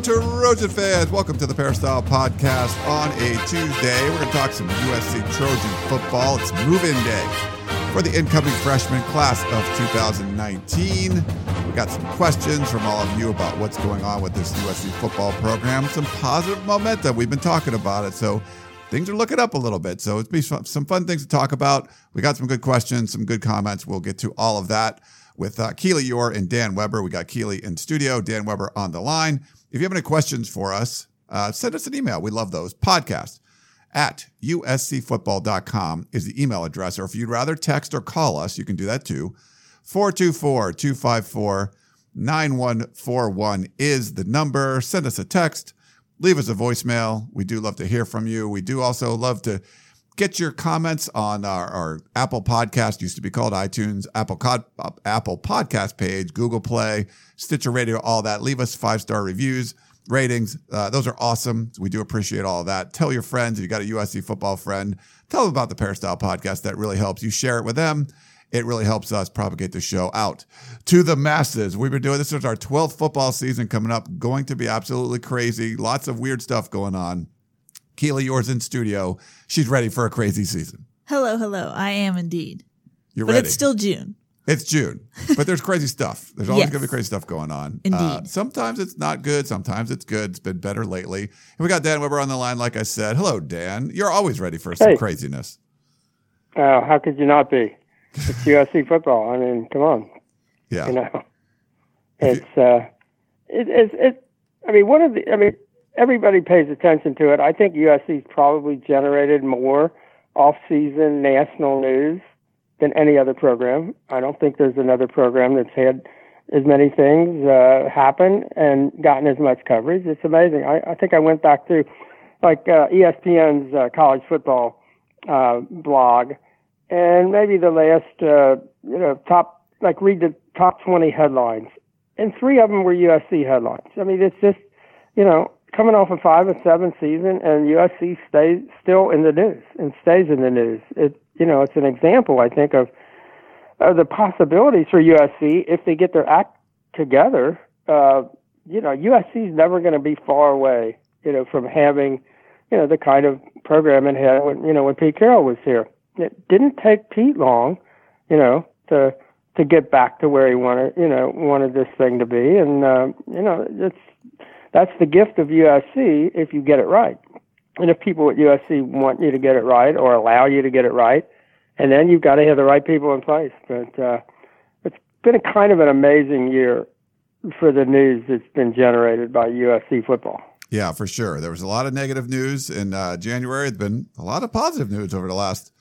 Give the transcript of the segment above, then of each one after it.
Trojan fans. Welcome to the Peristyle Podcast on a Tuesday. We're going to talk some USC Trojan football. It's move-in day for the incoming freshman class of 2019. We got some questions from all of you about what's going on with this USC football program. Some positive momentum. We've been talking about it, so things are looking up a little bit. So it's be some fun things to talk about. We got some good questions, some good comments. We'll get to all of that with uh, Keely Eure and Dan Weber. We got Keely in studio, Dan Weber on the line. If you have any questions for us, uh, send us an email. We love those. Podcast at uscfootball.com is the email address. Or if you'd rather text or call us, you can do that too. 424 254 9141 is the number. Send us a text, leave us a voicemail. We do love to hear from you. We do also love to get your comments on our, our, Apple Podcast, used to be called iTunes, Apple Cod, Apple Podcast page, Google Play, Stitcher Radio, all that. Leave us five star reviews, ratings. Uh, those are awesome. We do appreciate all of that. Tell your friends if you got a USC football friend, tell them about the Peristyle Podcast. That really helps. You share it with them. It really helps us propagate the show out to the masses. We've been doing this is our 12th football season coming up, going to be absolutely crazy. Lots of weird stuff going on. Keely Eure's in studio. She's ready for a crazy season. Hello, hello. I am indeed. You're ready. but ready. it's still June. It's June, but there's crazy stuff. There's always Yes. going to be crazy stuff going on. Indeed. Uh, sometimes it's not good. Sometimes it's good. It's been better lately. And we got Dan Weber on the line. Like I said, hello, Dan. You're always ready for some Hey. craziness. Uh, how could you not be? It's USC football. I mean, come on. Yeah. You know, it's uh, it, it's it. I mean, one of the. I mean, everybody pays attention to it. I think USC's probably generated more off-season national news than any other program. I don't think there's another program that's had as many things uh, happen and gotten as much coverage. It's amazing. I, I think I went back to like uh, ESPN's uh, college football uh, blog, and maybe the last uh, you know top like read the top 20 headlines, and three of them were USC headlines. I mean, it's just you know coming off a five and seven season, and USC stays still in the news and stays in the news. It you know it's an example I think of of the possibilities for USC if they get their act together. Uh, you know, USC is never going to be far away. You know, from having you know the kind of program it had when you know when Pete Carroll was here. It didn't take Pete long, you know, to to get back to where he wanted you know wanted this thing to be, and uh, you know it's that's the gift of USC if you get it right. And if people at USC want you to get it right or allow you to get it right, and then you've got to have the right people in place. But uh, it's been a kind of an amazing year for the news that's been generated by USC football. Yeah, for sure. There was a lot of negative news in uh, January. There's been a lot of positive news over the last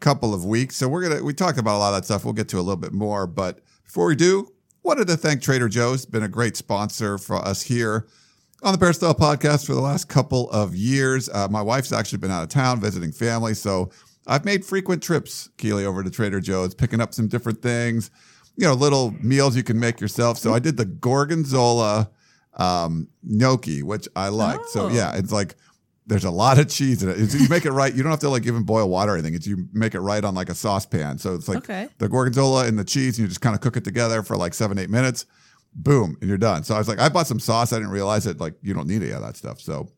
couple of weeks. So we're gonna we talked about a lot of that stuff. We'll get to a little bit more, but before we do, wanted to thank Trader Joe's. Been a great sponsor for us here on the Peristyle Podcast for the last couple of years. Uh, my wife's actually been out of town visiting family, so I've made frequent trips, Keely, over to Trader Joe's, picking up some different things. You know, little meals you can make yourself. So I did the gorgonzola um, gnocchi, which I like. So Oh. yeah, it's like there's a lot of cheese in it. It's- you make it right. You don't have to like even boil water or anything. It's you make it right on like a saucepan. So it's like Okay. the gorgonzola and the cheese, and you just kind of cook it together for like seven, eight minutes. Boom, and you're done. So I was like, I bought some sauce. I didn't realize it. Like you don't need any of that stuff. So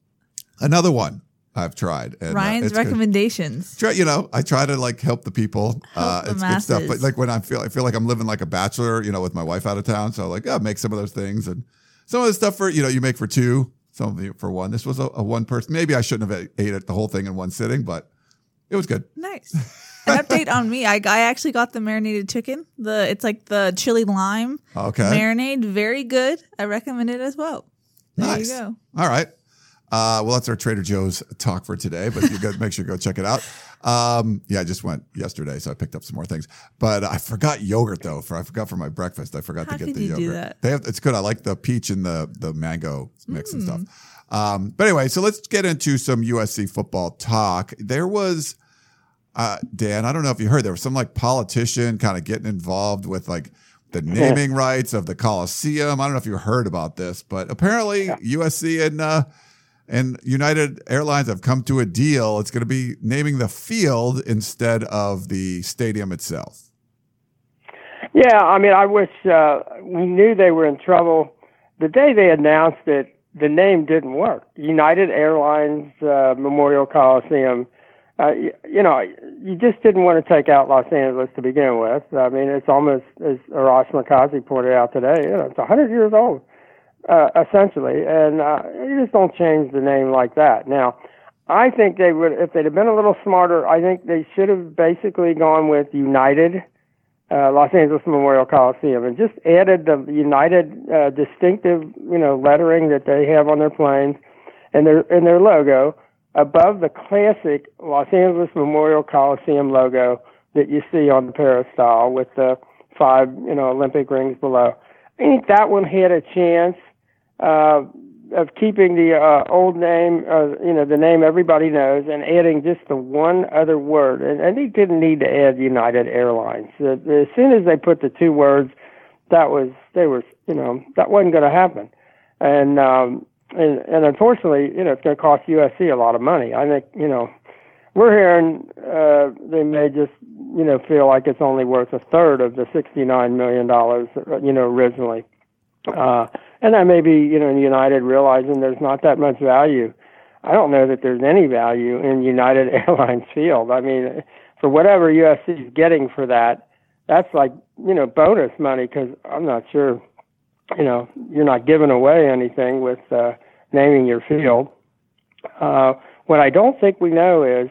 another one I've tried. And, uh, Ryan's good. recommendations. Try, you know, I try to like help the people. uh, Help the it's good stuff. But like when I feel, I feel like I'm living like a bachelor, you know, with my wife out of town. So like, yeah, make some of those things and some of the stuff for you know you make for two, some of it for one. This was a, a one person. Maybe I shouldn't have ate it the whole thing in one sitting, but it was good. Nice. An update on me. I, I actually got the marinated chicken. The it's like the chili lime Okay. marinade. Very good. I recommend it as well. There nice. you go. All right. Uh, well, that's our Trader Joe's talk for today, but you guys make sure you go check it out. Um, yeah, I just went yesterday, so I picked up some more things. But I forgot yogurt though. For I forgot for my breakfast, I forgot How to get could the you yogurt. do that? They have it's good. I like the peach and the the mango mix and Mm. stuff. Um, but anyway, so let's get into some USC football talk. There was uh, Dan. I don't know if you heard there was some like politician kind of getting involved with like the naming rights of the Coliseum. I don't know if you heard about this, but apparently USC and uh, and United Airlines have come to a deal. It's going to be naming the field instead of the stadium itself. Yeah, I mean, I wish uh, we knew they were in trouble. The day they announced it, the name didn't work. United Airlines uh, Memorial Coliseum. Uh, you, you know, you just didn't want to take out Los Angeles to begin with. I mean, it's almost, as Arash Markazi pointed out today, you know, it's 100 years old, uh, essentially, and uh, you just don't change the name like that. Now, I think they would, if they'd have been a little smarter, I think they should have basically gone with United uh, Los Angeles Memorial Coliseum and just added the United uh, distinctive, you know, lettering that they have on their planes and their and their logo above the classic Los Angeles Memorial Coliseum logo that you see on the peristyle with the five, you know, Olympic rings below. I think that one had a chance uh, of keeping the uh, old name, uh, you know, the name everybody knows, and adding just the one other word. And, and they didn't need to add United Airlines. Uh, as soon as they put the two words, that was they were, you know, that wasn't going to happen. And um, and and unfortunately, you know, it's going to cost USC a lot of money. I think, you know, we're hearing uh, they may just, you know, feel like it's only worth a third of the sixty-nine million dollars, you know, originally. Uh, and that may be, you know, in United realizing there's not that much value. I don't know that there's any value in United Airlines Field. I mean, for whatever USC is getting for that, that's like, you know, bonus money because I'm not sure, you know, you're not giving away anything with uh, naming your field. Uh, what I don't think we know is,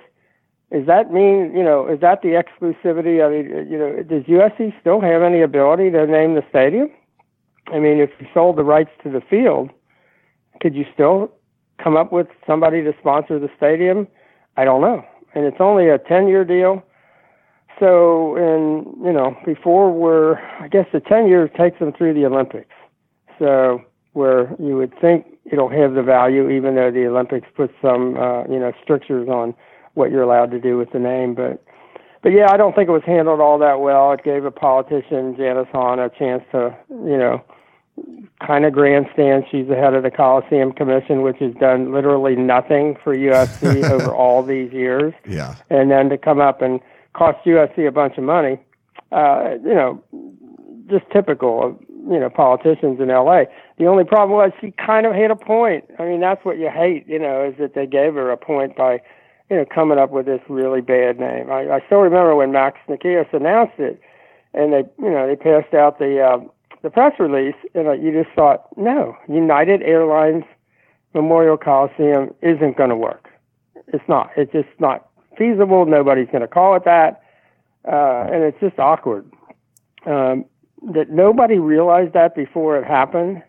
is that mean, you know, is that the exclusivity? I mean, you know, does USC still have any ability to name the stadium? I mean, if you sold the rights to the field, could you still come up with somebody to sponsor the stadium? I don't know. And it's only a 10 year deal. So, and, you know, before we're, I guess the 10 years takes them through the Olympics. So, where you would think it'll have the value, even though the Olympics put some, uh, you know, strictures on what you're allowed to do with the name. But, but yeah, I don't think it was handled all that well. It gave a politician, Janice Hahn, a chance to, you know, kind of grandstand. She's the head of the Coliseum Commission, which has done literally nothing for USC over all these years. Yeah. And then to come up and cost USC a bunch of money, uh, you know, just typical of, you know, politicians in LA. The only problem was she kind of hit a point. I mean, that's what you hate, you know, is that they gave her a point by, you know, coming up with this really bad name. I, I still remember when Max Nikias announced it and they, you know, they passed out the, uh, the press release, and uh, you just thought, no, United Airlines Memorial Coliseum isn't going to work. It's not. It's just not feasible. Nobody's going to call it that, uh, and it's just awkward. Um, that nobody realized that before it happened.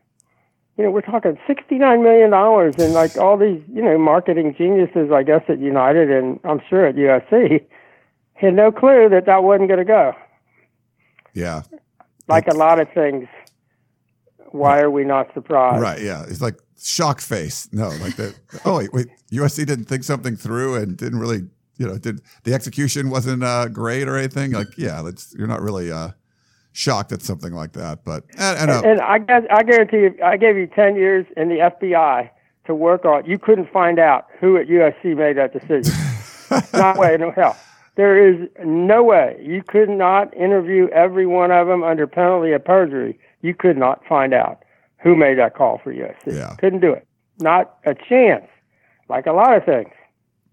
You know, we're talking sixty-nine million dollars, and like all these, you know, marketing geniuses, I guess at United, and I'm sure at USC, had no clue that that wasn't going to go Yeah. like a lot of things. Why are we not surprised? Right. Yeah. It's like shock face. No, like that. oh, wait, wait. USC didn't think something through and didn't really, you know, did the execution wasn't uh, great or anything. Like, yeah, that's, you're not really uh, shocked at something like that. But I, I know. And I guess I guarantee you, I gave you ten years in the FBI to work on. You couldn't find out who at USC made that decision. not way, no hell. There is no way you could not interview every one of them under penalty of perjury. You could not find out who made that call for USC. Yeah. Couldn't do it. Not a chance. Like a lot of things.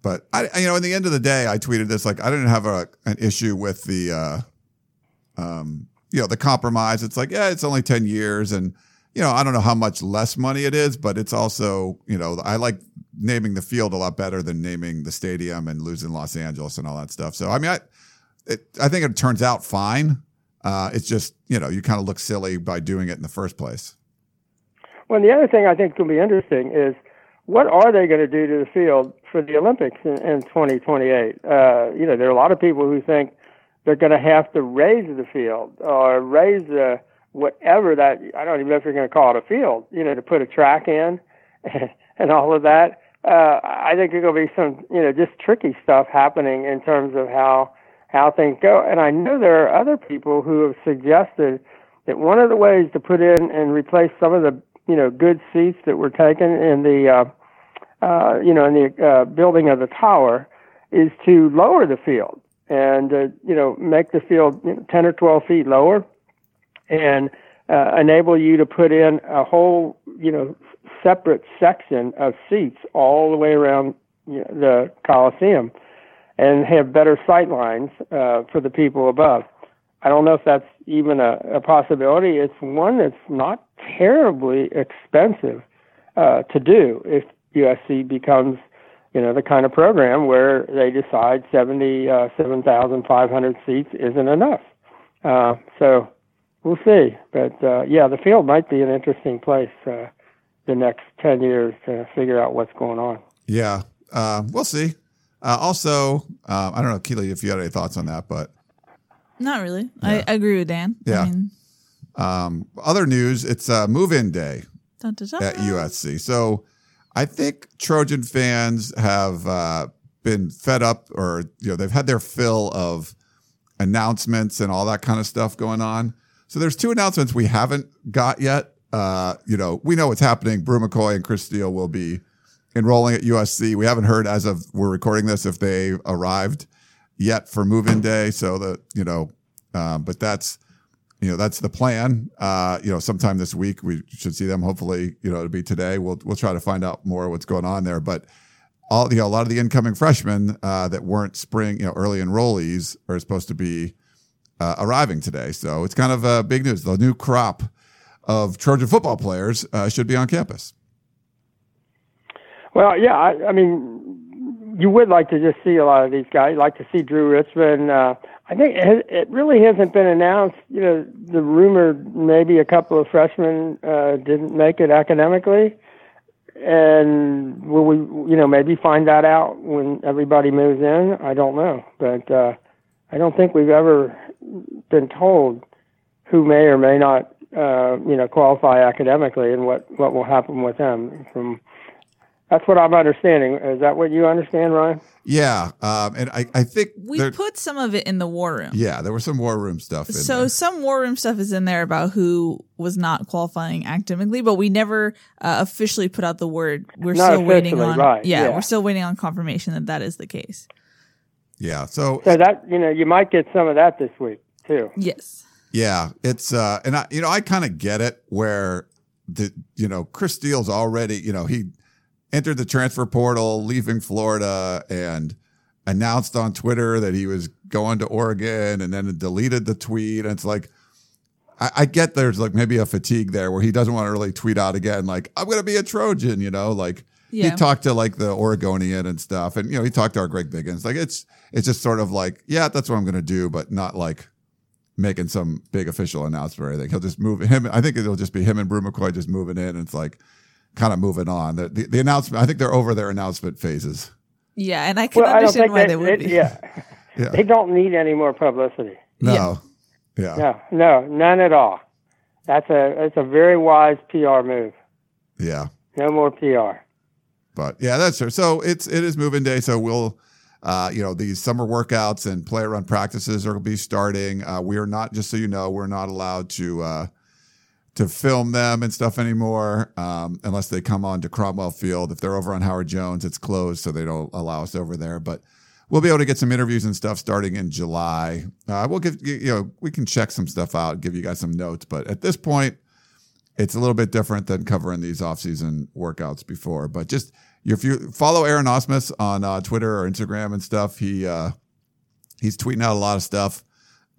But I, I- you know, in the end of the day, I tweeted this like I didn't have a, an issue with the, uh, um, you know, the compromise. It's like, yeah, it's only ten years, and you know, I don't know how much less money it is, but it's also, you know, I like naming the field a lot better than naming the stadium and losing Los Angeles and all that stuff. So I mean, I, it, I think it turns out fine. Uh, it's just, you know, you kind of look silly by doing it in the first place. Well, the other thing I think to be interesting is what are they going to do to the field for the Olympics in, in 2028? Uh, you know, there are a lot of people who think they're going to have to raise the field or raise the whatever that I don't even know if you're going to call it a field. You know, to put a track in and and all of that. Uh, I think there's going to be some, you know, just tricky stuff happening in terms of how how things go. And I know there are other people who have suggested that one of the ways to put in and replace some of the, you know, good seats that were taken in the, uh, uh, you know, in the uh, building of the tower is to lower the field and, uh, you know, make the field you know, 10 or 12 feet lower and uh, enable you to put in a whole, you know, separate section of seats all the way around you know, the Coliseum and have better sight lines uh, for the people above. I don't know if that's even a, a possibility. It's one that's not terribly expensive uh, to do if USC becomes, you know, the kind of program where they decide 77,500 uh, seats isn't enough. Uh, so we'll see. But uh, yeah, the field might be an interesting place uh, the next 10 years to figure out what's going on. Yeah, uh, we'll see. Uh, also, uh, I don't know, Keely, if you had any thoughts on that, but not really. Yeah. I, agree with Dan. Yeah. I mean, um, other news: it's uh, move-in day at USC. So I think Trojan fans have uh, been fed up, or you know, they've had their fill of announcements and all that kind of stuff going on. So there's two announcements we haven't got yet. Uh, you know, we know what's happening. Bru McCoy and Chris Steele will be enrolling at USC. We haven't heard as of we're recording this if they arrived yet for move-in day. So that you know, um, but that's you know that's the plan. Uh, you know, sometime this week we should see them. Hopefully, you know, it'll be today. We'll we'll try to find out more what's going on there. But all you know, a lot of the incoming freshmen uh, that weren't spring, you know, early enrollees are supposed to be uh, arriving today. So it's kind of uh, big news. The new crop of Trojan football players uh, should be on campus. Well, yeah, I, I mean, you would like to just see a lot of these guys. Like to see Drew Richmond. I think it, it really hasn't been announced. You know, the rumor maybe a couple of freshmen uh, didn't make it academically, and will we, you know, maybe find that out when everybody moves in? I don't know, but uh, I don't think we've ever been told who may or may not, uh, you know, qualify academically and what what will happen with them from that's what I'm understanding. Is that what you understand, Ryan? Yeah, um, and I, I think we there, put some of it in the war room. Yeah, there was some war room stuff. so there. some war room stuff is in there about who was not qualifying academically, but we never uh, officially put out the word. We're not still waiting on. Right. Yeah, yeah, we're still waiting on confirmation that that is the case. Yeah. So so that you know you might get some of that this week too. Yes. Yeah, it's uh, and I you know I kind of get it where the you know Chris Steele's already you know he entered the transfer portal, leaving Florida, and announced on Twitter that he was going to Oregon, and then deleted the tweet. And it's like, I, I get there's like maybe a fatigue there where he doesn't want to really tweet out again, like I'm going to be a Trojan, you know, like. Yeah. He talked to like the Oregonian and stuff, and you know he talked to our Greg Biggins. Like it's it's just sort of like yeah, that's what I'm going to do, but not like making some big official announcement or anything. He'll just move him. I think it'll just be him and Bru McCoy just moving in. And it's like, kind of moving on. The, the, the, announcement, I think they're over their announcement phases. Yeah, and I can well, understand I why they, they would be. Yeah. yeah. They don't need any more publicity. No. Yeah. yeah. No, no, none at all. That's a it's a very wise PR move. Yeah. No more PR. But yeah, that's true. So it's it is moving day. So we'll uh, you know, these summer workouts and player run practices are going to be starting. Uh, we are not, just so you know, we're not allowed to uh, to film them and stuff anymore, um, unless they come on to Cromwell Field. If they're over on Howard Jones, it's closed, so they don't allow us over there. But we'll be able to get some interviews and stuff starting in July. Uh, we'll give you know we can check some stuff out, give you guys some notes. But at this point, it's a little bit different than covering these off-season workouts before. But just if you follow Aaron Ausmus on uh, Twitter or Instagram and stuff, he uh, he's tweeting out a lot of stuff.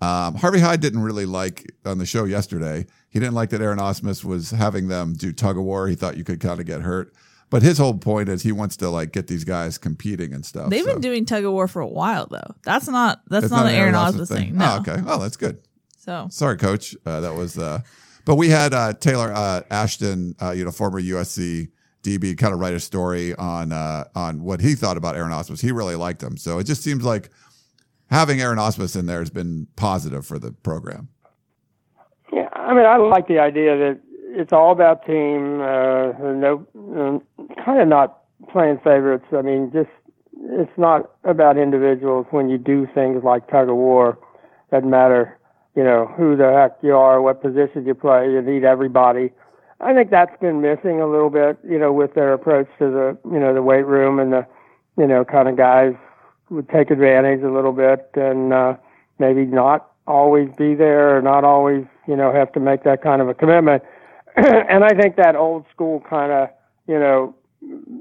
Um, Harvey Hyde didn't really like on the show yesterday. He didn't like that Aaron Ausmus was having them do tug of war. He thought you could kind of get hurt. But his whole point is he wants to like get these guys competing and stuff. They've so. been doing tug of war for a while though. That's not that's, not, not, an Aaron, Aaron Ausmus thing. thing. No. Oh, okay. Oh, that's good. So sorry, coach. Uh, that was. Uh, but we had uh, Taylor uh, Ashton, uh, you know, former USC DB kind of write a story on uh, on what he thought about Aaron Ausmus. He really liked him, so it just seems like having Aaron Ausmus in there has been positive for the program. I mean, I like the idea that it's all about team. Uh, no, um, kind of not playing favorites. I mean, just it's not about individuals when you do things like tug of war. Doesn't matter, you know, who the heck you are, what position you play. You need everybody. I think that's been missing a little bit, you know, with their approach to the, you know, the weight room and the, you know, kind of guys would take advantage a little bit and uh, maybe not always be there or not always, you know, have to make that kind of a commitment. and I think that old school kind of, you know,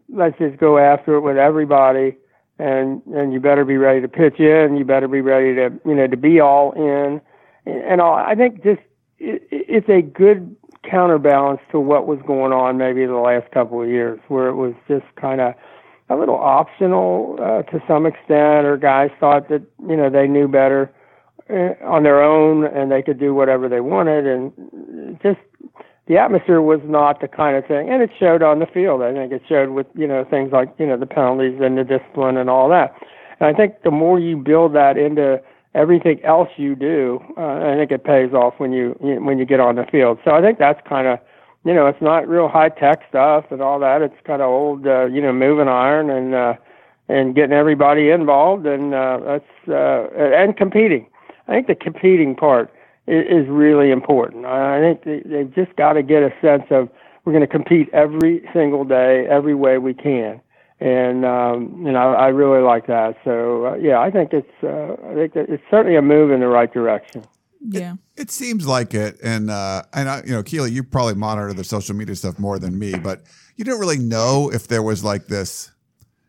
let's just go after it with everybody and and you better be ready to pitch in you better be ready to you know to be all in and all, i think just it, it's a good counterbalance to what was going on maybe the last couple of years where it was just kind of a little optional uh, to some extent or guys thought that you know they knew better on their own and they could do whatever they wanted and just the atmosphere was not the kind of thing, and it showed on the field. I think it showed with you know things like you know the penalties and the discipline and all that. And I think the more you build that into everything else you do, uh, I think it pays off when you when you get on the field. So I think that's kind of you know it's not real high tech stuff and all that. It's kind of old uh, you know moving iron and uh, and getting everybody involved and uh, that's uh, and competing. I think the competing part is really important. I think they've just got to get a sense of we're going to compete every single day, every way we can, and um, you know I really like that. So uh, yeah, I think it's uh, I think it's certainly a move in the right direction. Yeah, it, it seems like it, and uh, and I, you know, Keely, you probably monitor the social media stuff more than me, but you didn't really know if there was like this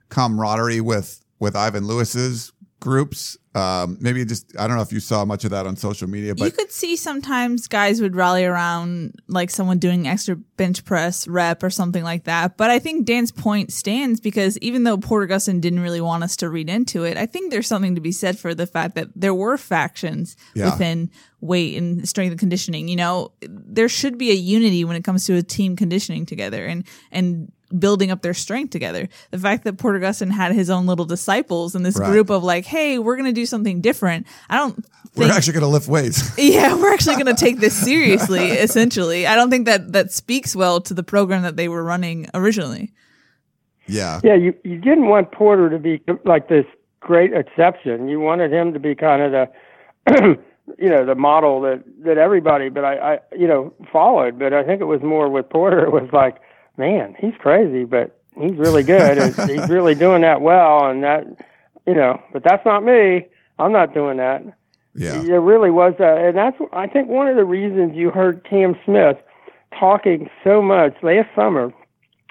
camaraderie with with Ivan Lewis's groups. Um, maybe just I don't know if you saw much of that on social media, but you could see sometimes guys would rally around like someone doing extra bench press rep or something like that. But I think Dan's point stands because even though Porter Gustin didn't really want us to read into it, I think there's something to be said for the fact that there were factions yeah. within weight and strength and conditioning. You know, there should be a unity when it comes to a team conditioning together and and building up their strength together. The fact that Porter Gustin had his own little disciples and this right. group of like, hey, we're going to do something different. I don't think, We're actually going to lift weights. yeah, we're actually going to take this seriously, essentially. I don't think that that speaks well to the program that they were running originally. Yeah. Yeah, you, you didn't want Porter to be like this great exception. You wanted him to be kind of the you know the model that that everybody but I, I you know followed but i think it was more with porter it was like man, he's crazy, but he's really good. he's really doing that well, and that, you know, but that's not me. I'm not doing that. Yeah, there really was, a, and that's I think one of the reasons you heard Cam Smith talking so much last summer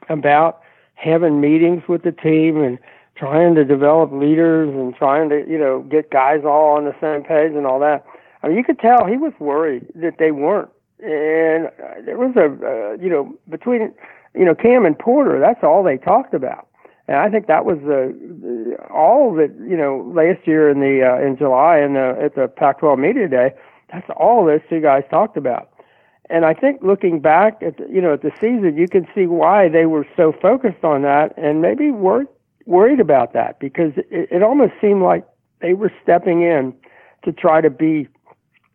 about having meetings with the team and trying to develop leaders and trying to you know get guys all on the same page and all that. I mean, you could tell he was worried that they weren't, and there was a uh, you know between you know, Cam and Porter, that's all they talked about. And I think that was the, the all that you know last year in the uh, in July the at the Pac-12 media day. That's all those two guys talked about. And I think looking back at the, you know at the season, you can see why they were so focused on that and maybe were worried about that because it, it almost seemed like they were stepping in to try to be,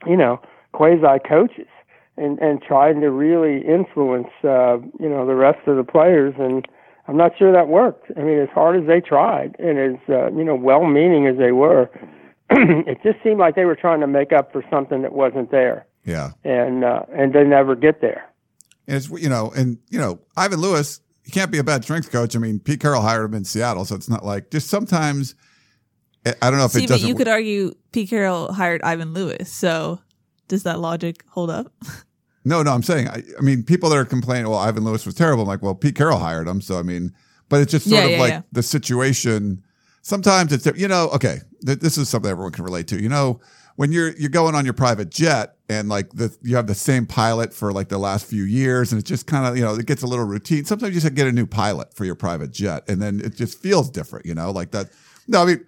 you know, quasi coaches and and trying to really influence uh, you know the rest of the players and I'm not sure that worked. I mean, as hard as they tried and as uh, you know well-meaning as they were, it just seemed like they were trying to make up for something that wasn't there. Yeah, and uh, and they never get there. And it's you know, and you know, Ivan Lewis, he can't be a bad strength coach. I mean, Pete Carroll hired him in Seattle, so it's not like just sometimes. I don't know if See, it doesn't. But you could argue Pete Carroll hired Ivan Lewis, so does that logic hold up? No, no, I'm saying, I, I, mean, people that are complaining, well, Ivan Lewis was terrible. I'm like, well, Pete Carroll hired him. So, I mean, but it's just sort yeah, of yeah, like yeah. the situation. Sometimes it's, you know, okay, th- this is something everyone can relate to. You know, when you're, you're going on your private jet and like the, you have the same pilot for like the last few years and it's just kind of, you know, it gets a little routine. Sometimes you just get a new pilot for your private jet and then it just feels different, you know, like that. No, I mean,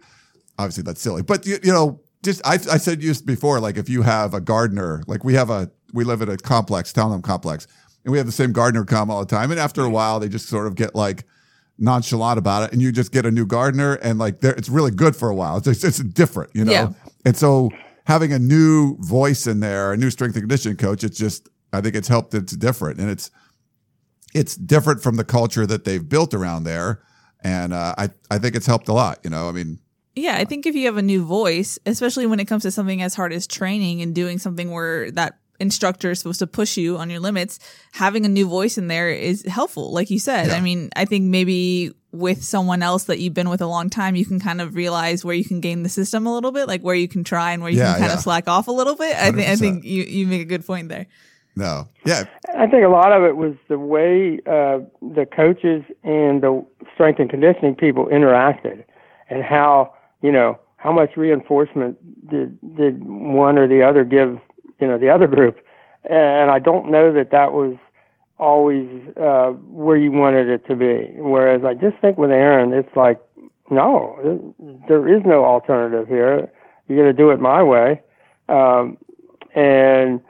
obviously that's silly, but you, you know, just I, I said used before, like if you have a gardener, like we have a we live in a complex, townhome complex. and we have the same gardener come all the time. And after a while, they just sort of get like nonchalant about it, and you just get a new gardener, and like it's really good for a while. It's just, it's different, you know. Yeah. And so having a new voice in there, a new strength and conditioning coach, it's just I think it's helped. It's different, and it's it's different from the culture that they've built around there, and uh, I I think it's helped a lot. You know, I mean. Yeah, I think if you have a new voice, especially when it comes to something as hard as training and doing something where that instructor is supposed to push you on your limits, having a new voice in there is helpful. Like you said, Yeah. I mean, I think maybe with someone else that you've been with a long time, you can kind of realize where you can game the system a little bit, like where you can try and where you Yeah, can kind yeah. of slack off a little bit. I think I think you you make a good point there. No, yeah, I think a lot of it was the way uh, the coaches and the strength and conditioning people interacted, and how you know how much reinforcement did did one or the other give you know the other group, and I don't know that that was always uh, where you wanted it to be. Whereas I just think with Aaron, it's like no, there is no alternative here. You're going to do it my way, um, and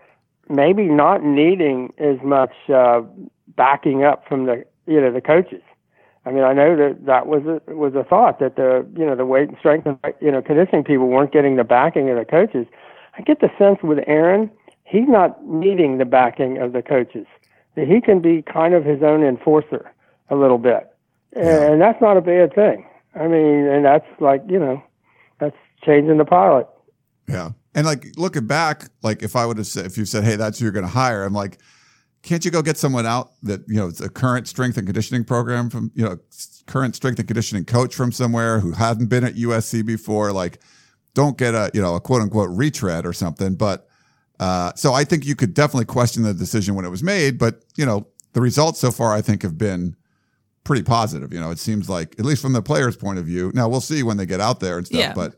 maybe not needing as much uh, backing up from the you know the coaches. I mean, I know that that was a was a thought that the you know the weight and strength and you know conditioning people weren't getting the backing of the coaches. I get the sense with Aaron, he's not needing the backing of the coaches. That he can be kind of his own enforcer a little bit, and that's not a bad thing. I mean, and that's like you know, that's changing the pilot. yeah. And like looking back, like if I would have said, if you said, "Hey, that's who you're going to hire," I'm like, can't you go get someone out that you know it's a current strength and conditioning program from you know current strength and conditioning coach from somewhere who hadn't been at USC before? Like, don't get a you know a quote unquote retread or something. But uh, so I think you could definitely question the decision when it was made. But you know the results so far I think have been pretty positive. You know, it seems like at least from the players' point of view. Now we'll see when they get out there and stuff, Yeah. but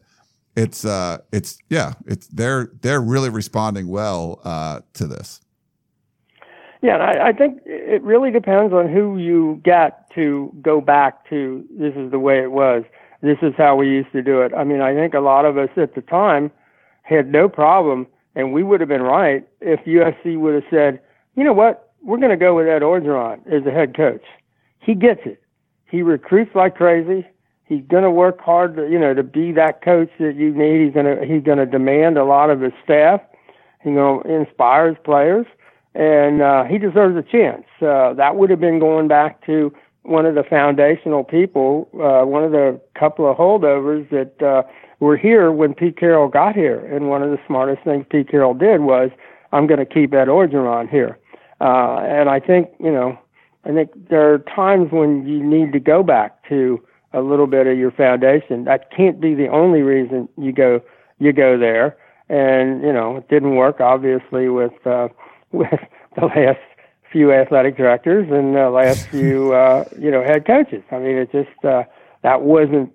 it's uh it's yeah, it's they're they're really responding well uh to this. Yeah, I, I think it really depends on who you get to go back to. This is the way it was. This is how we used to do it. I mean, I think a lot of us at the time had no problem, and we would have been right if USC would have said, you know what, we're going to go with Ed Orgeron as the head coach. He gets it. He recruits like crazy. He's going to work hard, to, you know, to be that coach that you need. He's going to he's going to demand a lot of his staff. He's going to inspire his players and uh, he deserves a chance. Uh, that would have been going back to one of the foundational people, uh, one of the couple of holdovers that uh, were here when Pete Carroll got here. And one of the smartest things Pete Carroll did was, I'm going to keep Ed Orgeron here. Uh, and I think, you know, I think there are times when you need to go back to a little bit of your foundation. That can't be the only reason you go you go there. And you know, it didn't work obviously with uh, with the last few athletic directors and the last few uh, you know head coaches. I mean, it just uh, that wasn't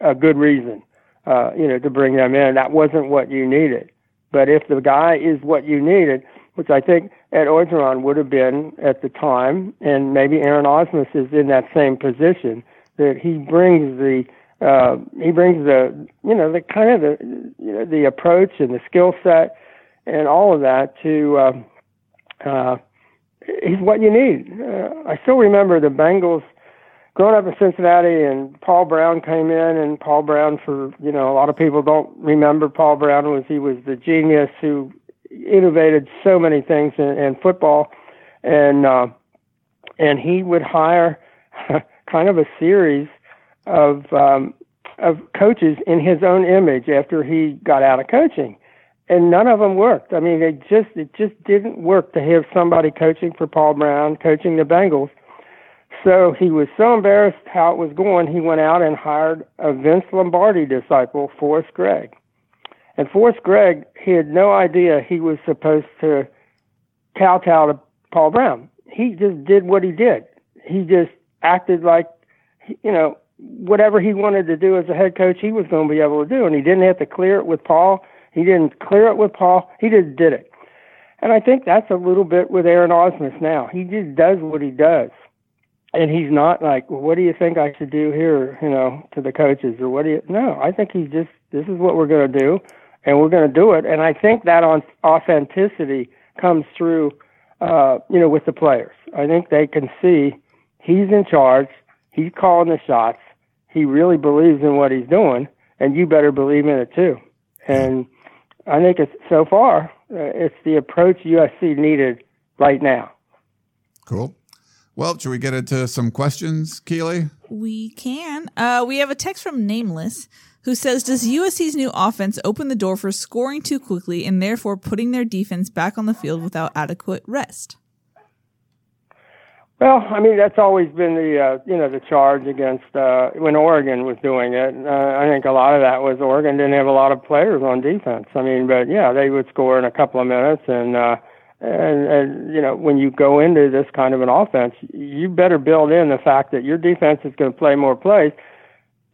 a good reason uh, you know to bring them in. That wasn't what you needed. But if the guy is what you needed, which I think Ed Orgeron would have been at the time, and maybe Aaron Ausmus is in that same position, that he brings the uh, he brings the you know the kind of the you know the approach and the skill set and all of that to um, uh, he's what you need. Uh, I still remember the Bengals growing up in Cincinnati, and Paul Brown came in, and Paul Brown, for you know, a lot of people don't remember Paul Brown was he was the genius who innovated so many things in, in football, and uh, and he would hire kind of a series of um, of coaches in his own image after he got out of coaching and none of them worked. I mean, it just it just didn't work to have somebody coaching for Paul Brown, coaching the Bengals. So he was so embarrassed how it was going, he went out and hired a Vince Lombardi disciple, Forrest Gregg. And Forrest Gregg, he had no idea he was supposed to kowtow to Paul Brown. He just did what he did. He just acted like, you know, whatever he wanted to do as a head coach, he was going to be able to do. And he didn't have to clear it with Paul. He didn't clear it with Paul. He just did it. And I think that's a little bit with Aaron Ausmus now. He just does what he does. And he's not like, well, what do you think I should do here, you know, to the coaches or what do you, no, I think he's just, this is what we're going to do and we're going to do it. And I think that on authenticity comes through uh, you know, with the players. I think they can see he's in charge. He's calling the shots. He really believes in what he's doing, and you better believe in it too. And I think it's so far, uh, it's the approach USC needed right now. Cool. Well, should we get into some questions, Keely? We can. Uh, we have a text from Nameless who says, Does USC's new offense open the door for scoring too quickly and therefore putting their defense back on the field without adequate rest? Well, I mean that's always been the uh, you know the charge against uh, when Oregon was doing it. Uh, I think a lot of that was Oregon didn't have a lot of players on defense. I mean, but yeah, they would score in a couple of minutes, and uh, and and you know when you go into this kind of an offense, you better build in the fact that your defense is going to play more plays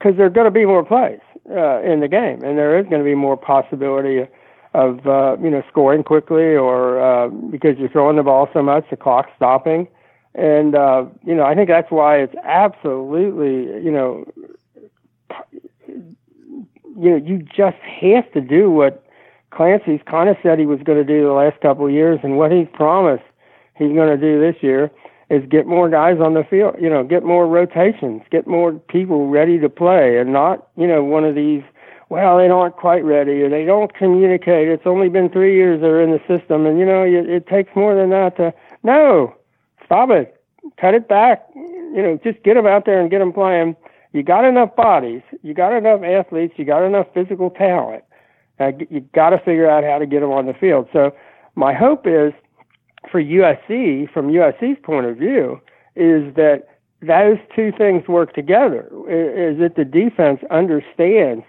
because there are going to be more plays uh, in the game, and there is going to be more possibility of uh, you know scoring quickly or uh, because you're throwing the ball so much, the clock's stopping and uh, you know, I think that's why it's absolutely, you know, you know, you just have to do what Clancy's kind of said he was going to do the last couple of years, and what he's promised he's going to do this year is get more guys on the field. You know, get more rotations, get more people ready to play, and not, you know, one of these. Well, they aren't quite ready, or they don't communicate. It's only been three years they're in the system, and you know, it, it takes more than that to. No, stop it, cut it back. You know, just get them out there and get them playing. You got enough bodies, you got enough athletes, you got enough physical talent. Uh, you got to figure out how to get them on the field. So my hope is for USC, from USC's point of view, is that those two things work together. Is that the defense understands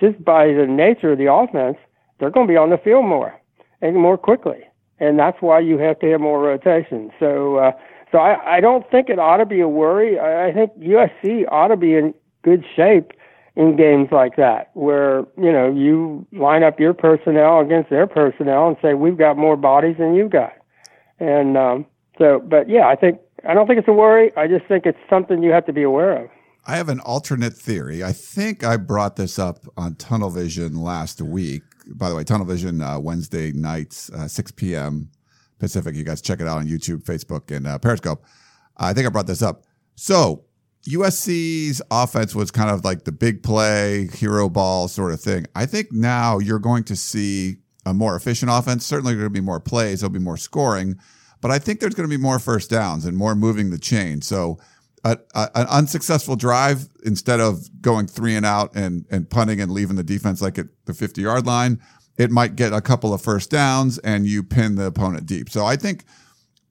just by the nature of the offense, they're going to be on the field more and more quickly and that's why you have to have more rotation. So, uh, so I, I don't think it ought to be a worry. I, I think USC ought to be in good shape in games like that, where you know you line up your personnel against their personnel and say we've got more bodies than you've got, and um, so. But yeah, I think I don't think it's a worry. I just think it's something you have to be aware of. I have an alternate theory. I think I brought this up on Tunnel Vision last week by the way, Tunnel Vision uh, Wednesday nights, uh, 6 p.m. Pacific. You guys check it out on YouTube, Facebook, and uh, Periscope. I think I brought this up. So USC's offense was kind of like the big play, hero ball sort of thing. I think now you're going to see a more efficient offense. Certainly, going to be more plays. There'll be more scoring, but I think there's going to be more first downs and more moving the chain. So a, a, an unsuccessful drive instead of going three and out and, and punting and leaving the defense like at the 50 yard line, it might get a couple of first downs and you pin the opponent deep. So I think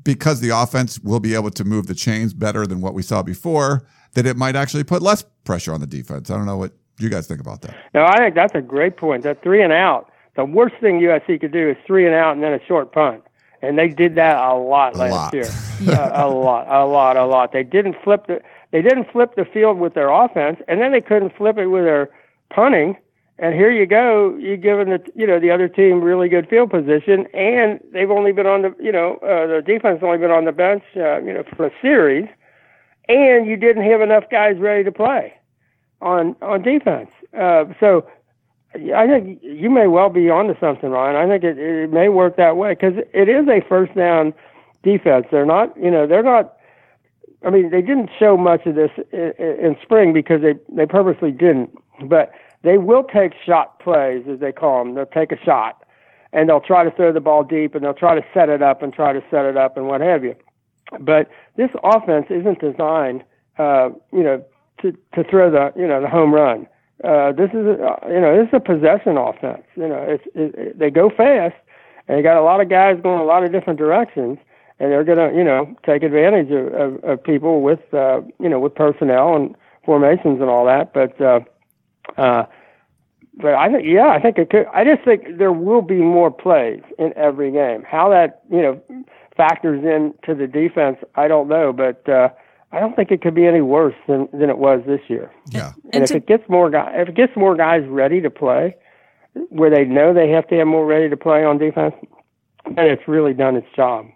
because the offense will be able to move the chains better than what we saw before, that it might actually put less pressure on the defense. I don't know what you guys think about that. No, I think that's a great point. That three and out, the worst thing USC could do is three and out and then a short punt and they did that a lot a last lot. year. uh, a lot, a lot, a lot. They didn't flip the they didn't flip the field with their offense, and then they couldn't flip it with their punting. And here you go, you're giving the you know the other team really good field position, and they've only been on the you know uh, the defense only been on the bench uh, you know for a series, and you didn't have enough guys ready to play on on defense. Uh, so I think you may well be onto something, Ryan. I think it, it may work that way because it is a first down defense. They're not, you know, they're not. I mean, they didn't show much of this in, in spring because they they purposely didn't. But they will take shot plays, as they call them. They'll take a shot, and they'll try to throw the ball deep, and they'll try to set it up and try to set it up and what have you. But this offense isn't designed, uh, you know, to to throw the you know the home run uh, this is a, you know this is a possession offense. You know, it's it, it, they go fast, and they got a lot of guys going a lot of different directions, and they're gonna you know take advantage of, of, of people with uh, you know with personnel and formations and all that. But uh, uh, but I think yeah, I think it could. I just think there will be more plays in every game. How that you know factors into the defense, I don't know, but. Uh, I don't think it could be any worse than than it was this year. Yeah. And, and if to, it gets more guys, if it gets more guys ready to play, where they know they have to have more ready to play on defense, then it's really done its job.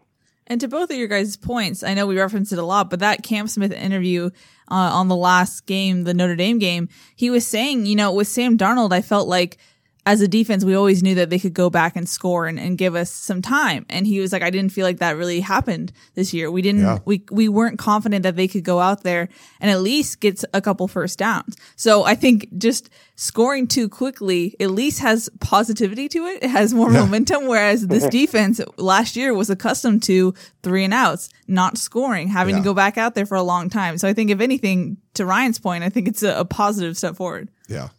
And to both of your guys' points, I know we referenced it a lot, but that Cam Smith interview uh, on the last game, the Notre Dame game, he was saying, you know, with Sam Darnold, I felt like as a defense, we always knew that they could go back and score and, and give us some time. And he was like, I didn't feel like that really happened this year. We didn't, Yeah. we, we weren't confident that they could go out there and at least get a couple first downs. So I think just scoring too quickly at least has positivity to it. It has more Yeah. momentum. Whereas this mm-hmm. defense last year was accustomed to three and outs, not scoring, having Yeah. to go back out there for a long time. So I think if anything, to Ryan's point, I think it's a, a positive step forward. Yeah.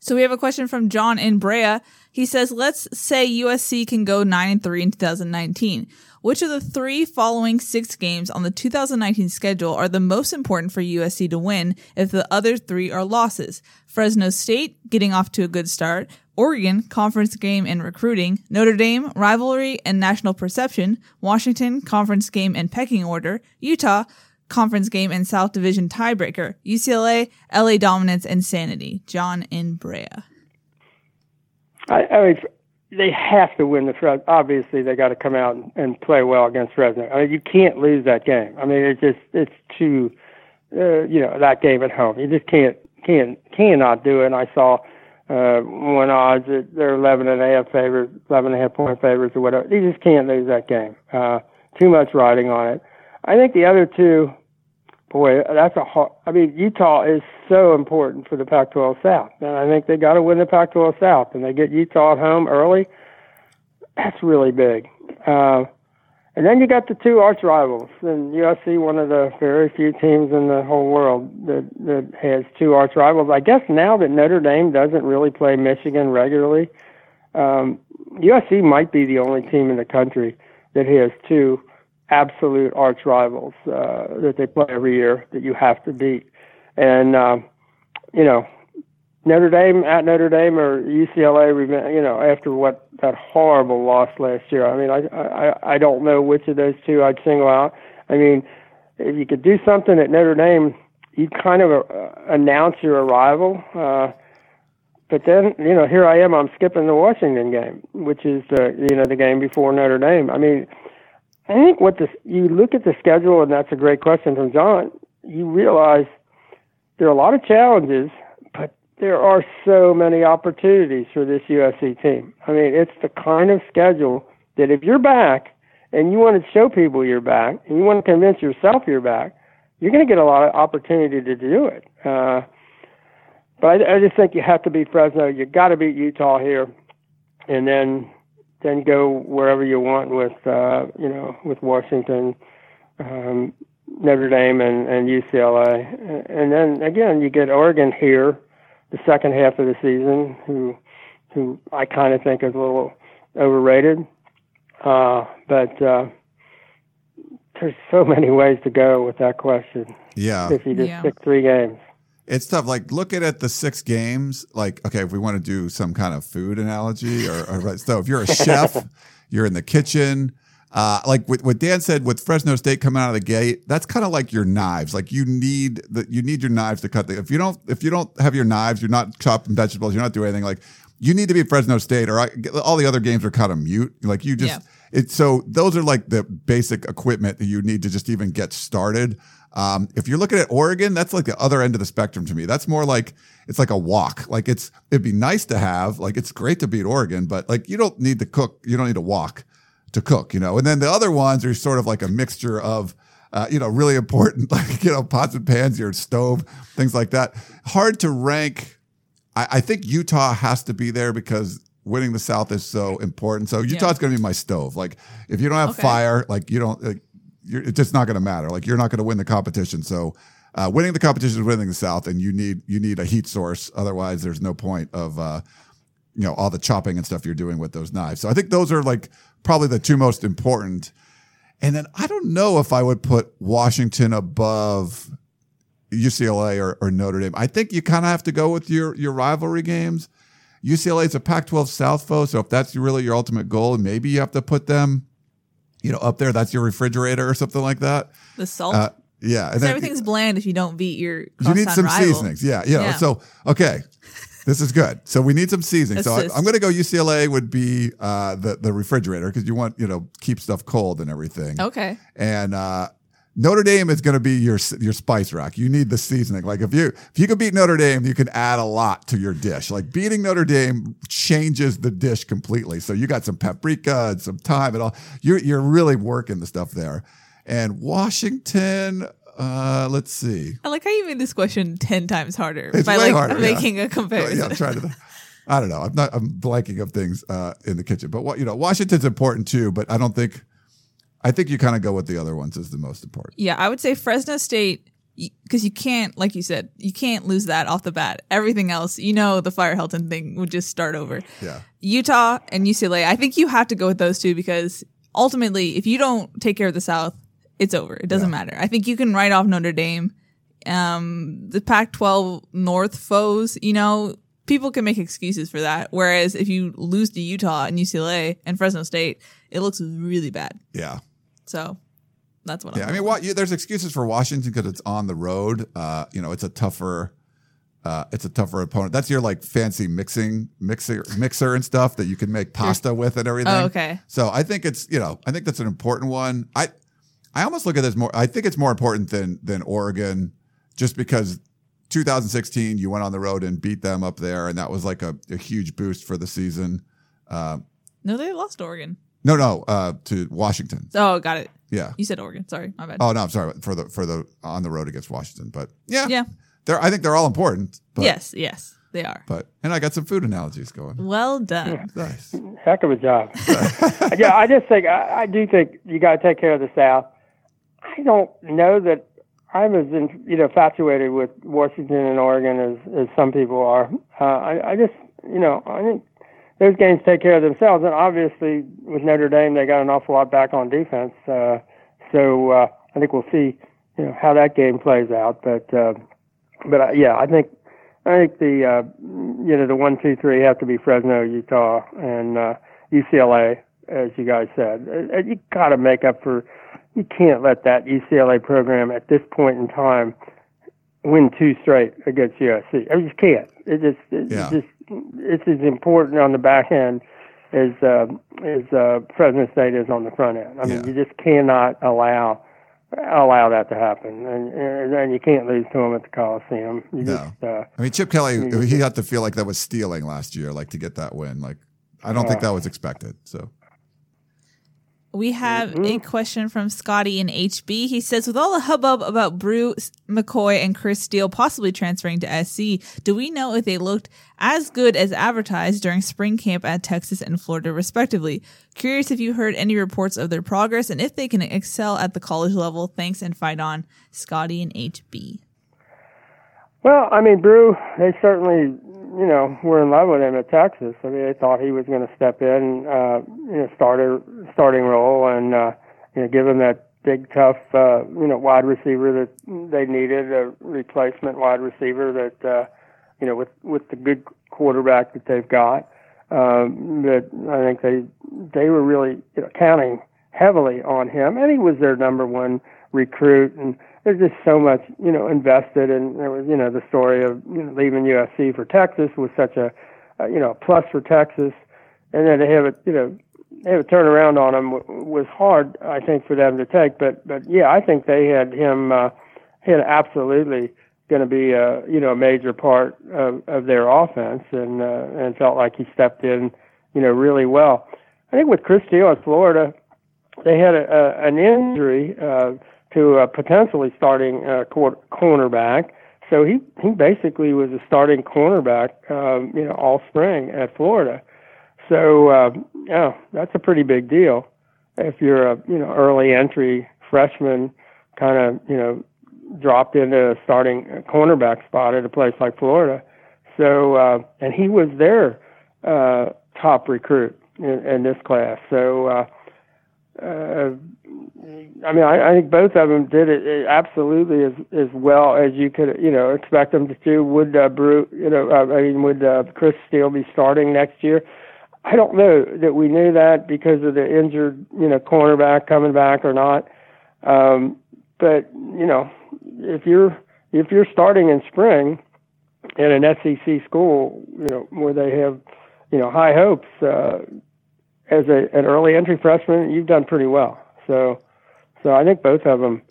So we have a question from John in Brea. He says, let's say USC can go 9 and 3 in 2019. Which of the three following six games on the 2019 schedule are the most important for USC to win if the other three are losses? Fresno State getting off to a good start, Oregon conference game and recruiting, Notre Dame rivalry and national perception, Washington conference game and pecking order, Utah conference game and South Division tiebreaker, UCLA, LA dominance and sanity. John in Brea. I, I mean, they have to win the Fresno. Obviously, they got to come out and, and play well against Fresno. I mean, you can't lose that game. I mean, it's just it's too, uh, you know, that game at home. You just can't can't cannot do it. And I saw uh, when odds that they're eleven and a half favorites, eleven and a half point favorites or whatever. You just can't lose that game. Uh, too much riding on it. I think the other two, boy, that's a hard. I mean, Utah is so important for the Pac-12 South, and I think they got to win the Pac-12 South, and they get Utah at home early. That's really big. Uh, and then you got the two arch rivals, and USC, one of the very few teams in the whole world that that has two arch rivals. I guess now that Notre Dame doesn't really play Michigan regularly, um, USC might be the only team in the country that has two absolute arch rivals uh, that they play every year that you have to beat. And um, you know, Notre Dame at Notre Dame or UCLA, you know, after what that horrible loss last year. I mean, I I I don't know which of those two I'd single out. I mean, if you could do something at Notre Dame, you'd kind of uh, announce your arrival. Uh, but then, you know, here I am. I'm skipping the Washington game, which is the you know the game before Notre Dame. I mean, I think what this you look at the schedule, and that's a great question from John. You realize there are a lot of challenges, but there are so many opportunities for this USC team. I mean, it's the kind of schedule that if you're back and you want to show people you're back and you want to convince yourself you're back, you're going to get a lot of opportunity to do it. Uh, but I, I just think you have to beat Fresno. You got to beat Utah here, and then then go wherever you want with uh, you know with Washington, um, Notre Dame, and, and UCLA, and then again you get Oregon here, the second half of the season, who who I kind of think is a little overrated, uh, but uh, there's so many ways to go with that question. Yeah. If you just Yeah. pick three games. It's tough. Like looking at the six games, like, okay, if we want to do some kind of food analogy or, or so if you're a chef, you're in the kitchen. Uh, like what, what Dan said with Fresno State coming out of the gate, that's kind of like your knives. Like you need the, you need your knives to cut the, if you don't, if you don't have your knives, you're not chopping vegetables, you're not doing anything like you need to be Fresno State or I, all the other games are kind of mute. Like you just, Yeah. it's so those are like the basic equipment that you need to just even get started. Um, if you're looking at Oregon, that's like the other end of the spectrum to me. That's more like it's like a wok. Like it's it'd be nice to have. Like it's great to beat Oregon, but like you don't need to cook. You don't need to wok to cook. You know. And then the other ones are sort of like a mixture of. Uh, you know, really important, like, you know, pots and pans, your stove, things like that. Hard to rank. I, I think Utah has to be there because winning the South is so important. So Utah's going to be my stove. Like, if you don't have Okay. fire, like, you don't, like, it's just not going to matter. Like, you're not going to win the competition. So, uh, winning the competition is winning the South, and you need you need a heat source. Otherwise, there's no point of uh, you know all the chopping and stuff you're doing with those knives. So I think those are like probably the two most important. And then I don't know if I would put Washington above UCLA or, or Notre Dame. I think you kind of have to go with your your rivalry games. UCLA is a Pac-12 South foe, so if that's really your ultimate goal, maybe you have to put them, you know, up there. That's your refrigerator or something like that. The salt. Uh, yeah, and then- everything's bland if you don't beat your you need some rival. seasonings. Yeah, you know, Yeah. So okay, this is good. So we need some seasoning. So I, I'm going to go. UCLA would be uh, the the refrigerator because you want you know keep stuff cold and everything. Okay. And uh, Notre Dame is going to be your your spice rack. You need the seasoning. Like if you if you can beat Notre Dame, you can add a lot to your dish. Like beating Notre Dame changes the dish completely. So you got some paprika and some thyme and all. You're you're really working the stuff there. And Washington, uh, let's see. I like how you made this question ten times harder It's by like harder, yeah. making a comparison. Yeah, trying to. I don't know. I'm not. I'm blanking of things uh, in the kitchen, but what you know, Washington's important too. But I don't think. I think you kind of go with the other ones as the most important. Yeah, I would say Fresno State because you can't, like you said, you can't lose that off the bat. Everything else, you know, the Fire Helton thing would just start over. Yeah. Utah and UCLA, I think you have to go with those two because ultimately, if you don't take care of the South, it's over. It doesn't matter. I think you can write off Notre Dame, um, the Pac-12 North foes. You know, people can make excuses for that. Whereas if you lose to Utah and UCLA and Fresno State, it looks really bad. Yeah. So that's what. Yeah. I'm I mean, what, you, there's excuses for Washington because it's on the road. Uh, you know, it's a tougher. Uh, it's a tougher opponent. That's your like fancy mixing mixer mixer and stuff that you can make pasta with and everything. Oh, okay. So I think it's you know I think that's an important one. I I almost look at this more. I think it's more important than than Oregon, just because 2016 you went on the road and beat them up there, and that was like a, a huge boost for the season. Uh, No, they lost Oregon. No, no, uh, to Washington. Oh, got it. Yeah. You said Oregon. Sorry, my bad. Oh no, I'm sorry for the for the on the road against Washington, but yeah, yeah. they're I think they're all important. But, yes, yes, they are. but and I got some food analogies going. Well done. Nice. Heck of a job. yeah, I just think I, I do think you got to take care of the South. I don't know that I'm as in, you know infatuated with Washington and Oregon as as some people are. Uh, I, I just you know I think those games take care of themselves, and obviously with Notre Dame they got an awful lot back on defense. Uh, so uh, I think we'll see you know how that game plays out. But uh, but uh, yeah, I think I think the uh, you know the one, two, three have to be Fresno, Utah, and uh, UCLA, as you guys said. Uh, you got to make up for. You can't let that UCLA program at this point in time win two straight against USC. I just can't. It just it Yeah. just it's as important on the back end as uh, as uh, Fresno State is on the front end. I mean, Yeah. you just cannot allow allow that to happen, and and, and you can't lose to them at the Coliseum. You No. just uh, I mean, Chip Kelly, he had to feel like that was stealing last year, like to get that win. Like, I don't think that was expected. So, We have a mm-hmm. question from Scotty in HB. He says, with all the hubbub about Bru McCoy and Chris Steele possibly transferring to SC, do we know if they looked as good as advertised during spring camp at Texas and Florida, respectively? Curious if you heard any reports of their progress and if they can excel at the college level. Thanks and fight on, Scotty in HB. Well, I mean, Bru, they certainly, you know, were in love with him at Texas. I mean, they thought he was going to step in, uh, you know, start a starting role and, uh, you know, give him that big, tough, uh, you know, wide receiver that they needed, a replacement wide receiver that, uh, you know, with with the good quarterback that they've got. Um, that I think they they were really you know, counting heavily on him, and he was their number one recruit. And there's just so much you know invested, and there was you know the story of you know, leaving USC for Texas was such a, a you know plus for Texas, and then to have it you know have a turnaround on him was hard I think for them to take. But but yeah, I think they had him uh, had absolutely going to be a you know a major part of, of their offense, and uh, and felt like he stepped in you know really well. I think with Chris Steele at Florida, they had a, a, an injury uh, to a potentially starting uh, quar- cornerback. So he he basically was a starting cornerback, um, you know, all spring at Florida. So uh, yeah, that's a pretty big deal if you're a you know early entry freshman, kind of you know dropped into a starting cornerback spot at a place like Florida. So uh, and he was their uh, top recruit in, in this class. So. Uh, uh, I mean, I, I think both of them did it, it absolutely as as well as you could, you know, expect them to do. Would uh, Bru, you know, uh, I mean, would uh, Chris Steele be starting next year? I don't know that we knew that because of the injured, you know, cornerback coming back or not. Um, but you know, if you're if you're starting in spring in an SEC school, you know, where they have, you know, high hopes. Uh, as a, an early entry freshman, you've done pretty well. So, so I think both of them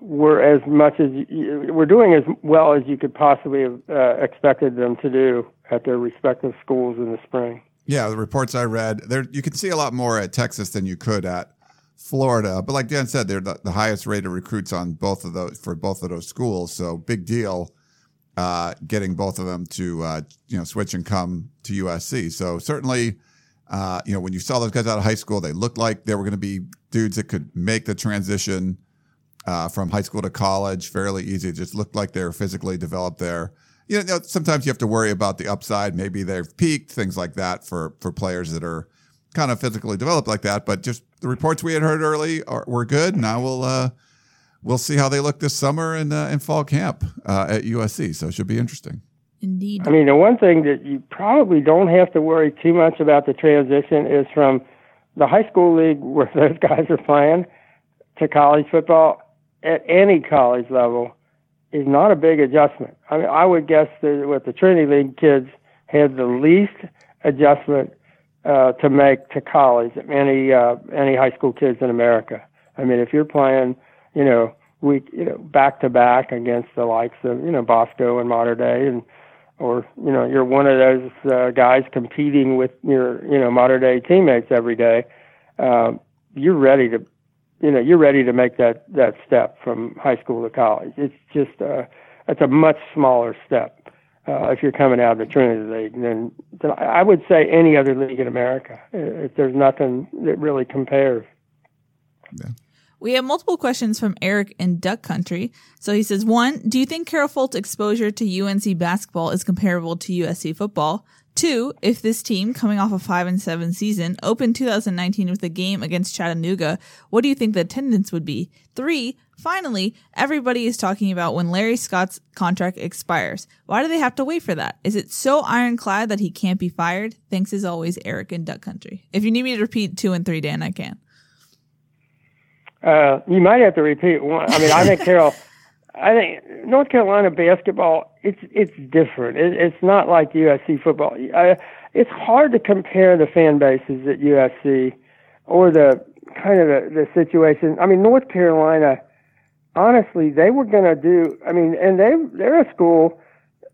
were as much as we're doing as well as you could possibly have uh, expected them to do at their respective schools in the spring. Yeah, the reports I read, there you can see a lot more at Texas than you could at Florida. But like Dan said, they're the, the highest rated recruits on both of those for both of those schools. So big deal uh, getting both of them to uh, you know switch and come to USC. So certainly, uh, you know when you saw those guys out of high school, they looked like they were going to be dudes that could make the transition uh, from high school to college fairly easy. It just looked like they were physically developed there. You know, sometimes you have to worry about the upside. Maybe they've peaked, things like that for for players that are kind of physically developed like that. But just the reports we had heard early are, were good. Now we'll uh, we'll see how they look this summer in uh, in fall camp uh, at USC. So it should be interesting. Indeed. I mean, the one thing that you probably don't have to worry too much about the transition is from the high school league where those guys are playing to college football at any college level is not a big adjustment. I mean, I would guess that with the Trinity League kids had the least adjustment uh, to make to college any uh, any high school kids in America. I mean, if you're playing, you know, week, you know, back to back against the likes of you know Bosco and Mater Dei, and or you know you're one of those uh, guys competing with your you know modern day teammates every day, uh, you're ready to, you know, you're ready to make that that step from high school to college. It's just uh, it's a much smaller step uh, if you're coming out of the Trinity League, then, then I would say any other league in America. If there's nothing that really compares. Yeah. We have multiple questions from Eric in Duck Country. So he says, one, do you think Carol Folt's exposure to UNC basketball is comparable to USC football? Two, if this team, coming off a 5 and 7 season, opened 2019 with a game against Chattanooga, what do you think the attendance would be? Three, finally, everybody is talking about when Larry Scott's contract expires. Why do they have to wait for that? Is it so ironclad that he can't be fired? Thanks as always, Eric in Duck Country. If you need me to repeat two and three, Dan, I can. Uh, you might have to repeat one. I mean, I think Carol. I think North Carolina basketball it's it's different. It, it's not like USC football. I, it's hard to compare the fan bases at USC or the kind of the, the situation. I mean, North Carolina, honestly, they were going to do. I mean, and they they're a school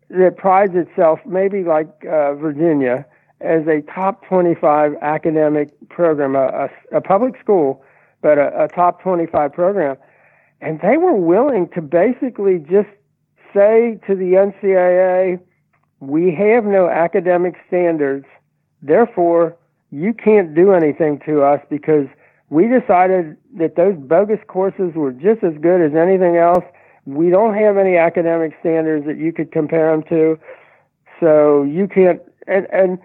that prides itself, maybe like uh, Virginia, as a top 25 academic program, a, a, a public school, but a, a top 25 program and they were willing to basically just say to the NCAA, we have no academic standards, therefore you can't do anything to us because we decided that those bogus courses were just as good as anything else. We don't have any academic standards that you could compare them to, so you can't. And and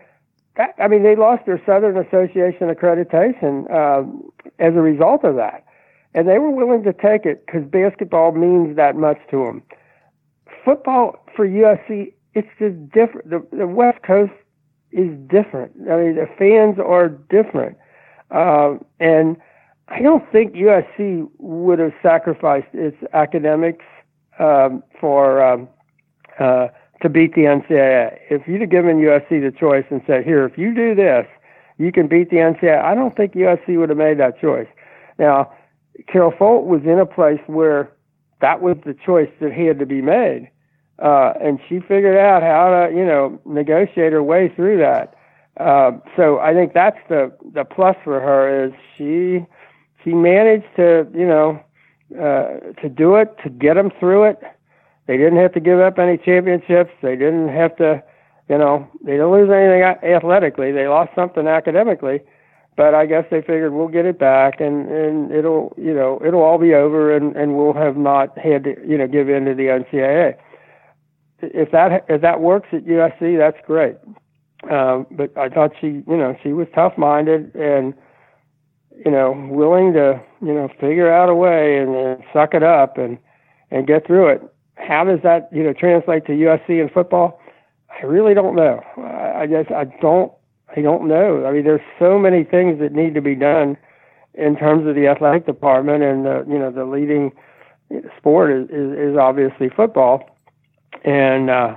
I mean, they lost their Southern Association accreditation uh, as a result of that and they were willing to take it because basketball means that much to them. Football for USC, it's just different. The, the West Coast is different. I mean, the fans are different, uh, and I don't think USC would have sacrificed its academics um, for um, uh, to beat the NCAA. If you'd have given USC the choice and said, "Here, if you do this, you can beat the NCAA," I don't think USC would have made that choice. Now Carol Folt was in a place where that was the choice that had to be made. Uh, and she figured out how to, you know, negotiate her way through that. Uh, so I think that's the the plus for her is she she managed to, you know, uh, to do it, to get them through it. They didn't have to give up any championships. They didn't have to, you know, they didn't lose anything athletically. They lost something academically, but I guess they figured we'll get it back and and it'll you know it'll all be over and and we'll have not had to you know give in to the NCAA. If that if that works at USC, that's great. Um, but I thought she you know she was tough minded and you know willing to you know figure out a way and, and suck it up and and get through it. How does that you know translate to USC in football? I really don't know. I, guess I don't I don't know. I mean, there's so many things that need to be done in terms of the athletic department, and the, you know, the leading sport is, is, is obviously football. And uh,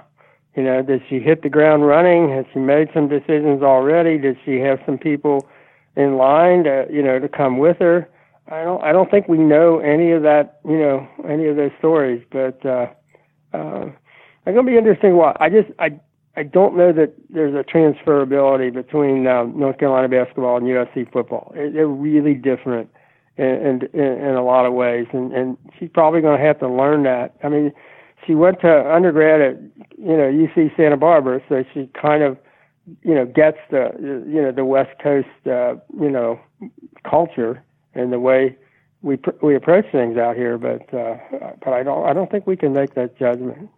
you know, did she hit the ground running? Has she made some decisions already? Did she have some people in line to you know to come with her? I don't I don't think we know any of that you know any of those stories, but uh, uh, it's to be interesting. What I just I I don't know that there's a transferability between um, North Carolina basketball and USC football. They're really different in, in, in a lot of ways, and, and she's probably to have to learn that. I mean, she went to undergrad at you know UC Santa Barbara, so she kind of you know gets the you know the West Coast uh, you know culture and the way we we approach things out here. But uh, but I don't I don't think we can make that judgment.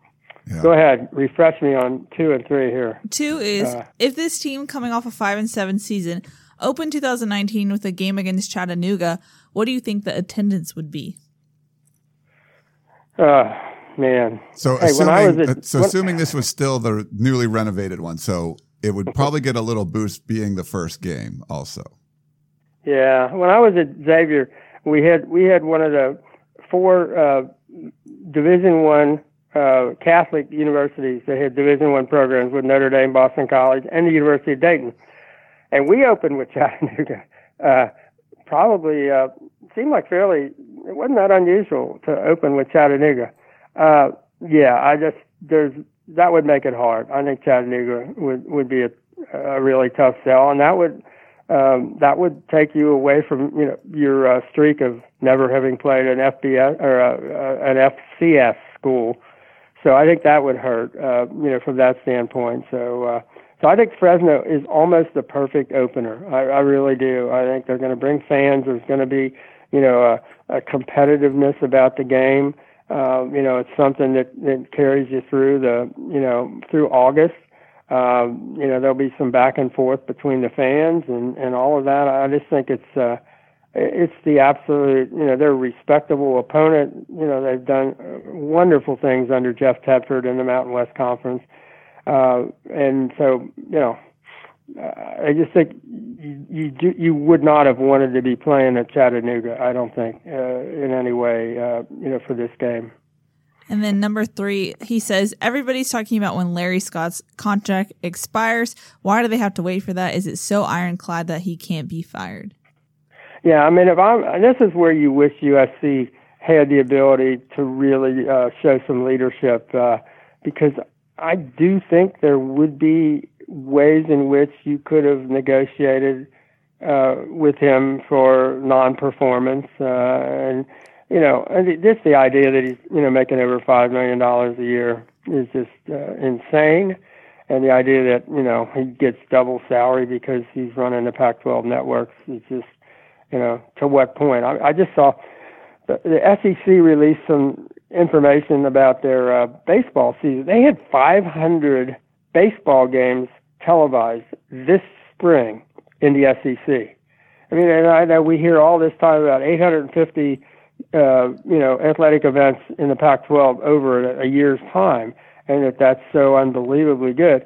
Yeah. Go ahead, refresh me on two and three here. Two is uh, if this team coming off a five and seven season opened 2019 with a game against Chattanooga, what do you think the attendance would be? Uh, man. So hey, assuming, at, so when, assuming this was still the newly renovated one, so it would probably get a little boost being the first game also. Yeah, when I was at Xavier, we had we had one of the four uh, Division One uh, Catholic universities that had Division One programs with Notre Dame, Boston College, and the University of Dayton, and we opened with Chattanooga. Uh, probably uh, seemed like fairly. It wasn't that unusual to open with Chattanooga. Uh, yeah, I just there's that would make it hard. I think Chattanooga would would be a, a really tough sell, and that would um, that would take you away from you know your uh, streak of never having played an FBS or uh, uh, an FCS school. So I think that would hurt, uh, you know, from that standpoint. So, uh, so I think Fresno is almost the perfect opener. I, I really do. I think they're going to bring fans. There's going to be, you know, a, a competitiveness about the game. Um, you know, it's something that, that carries you through the, you know, through August. Um, you know, there'll be some back and forth between the fans and, and all of that. I just think it's, uh, it's the absolute, you know, they're a respectable opponent. You know, they've done wonderful things under Jeff Tedford in the Mountain West Conference. Uh, and so, you know, I just think you, you you would not have wanted to be playing at Chattanooga. I don't think uh, in any way, uh, you know, for this game. And then number three, he says everybody's talking about when Larry Scott's contract expires. Why do they have to wait for that? Is it so ironclad that he can't be fired? Yeah, I mean, if I'm, this is where you wish USC had the ability to really uh, show some leadership, uh, because I do think there would be ways in which you could have negotiated uh, with him for non-performance, uh, and you know, and just the idea that he's you know making over five million dollars a year is just uh, insane, and the idea that you know he gets double salary because he's running the Pac-12 networks is just you know to what point? I, I just saw the, the SEC released some information about their uh, baseball season. They had 500 baseball games televised this spring in the SEC. I mean, and I know we hear all this time about 850, uh, you know, athletic events in the Pac-12 over a, a year's time, and that that's so unbelievably good.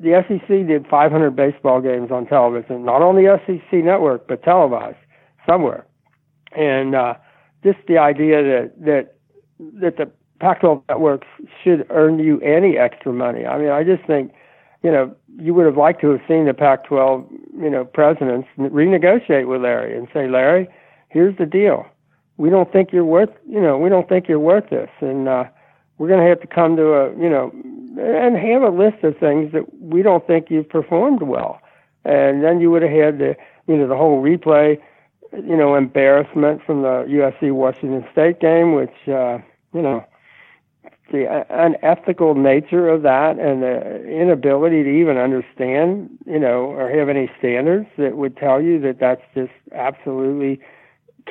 The SEC did 500 baseball games on television, not on the SEC network, but televised somewhere. And uh, just the idea that that that the Pac-12 networks should earn you any extra money. I mean, I just think, you know, you would have liked to have seen the Pac-12, you know, presidents renegotiate with Larry and say, Larry, here's the deal. We don't think you're worth, you know, we don't think you're worth this, and uh, we're going to have to come to a, you know, and have a list of things that we don't think you've performed well, and then you would have had the, you know, the whole replay you know, embarrassment from the USC Washington State game, which, uh, you know, the unethical nature of that and the inability to even understand, you know, or have any standards that would tell you that that's just absolutely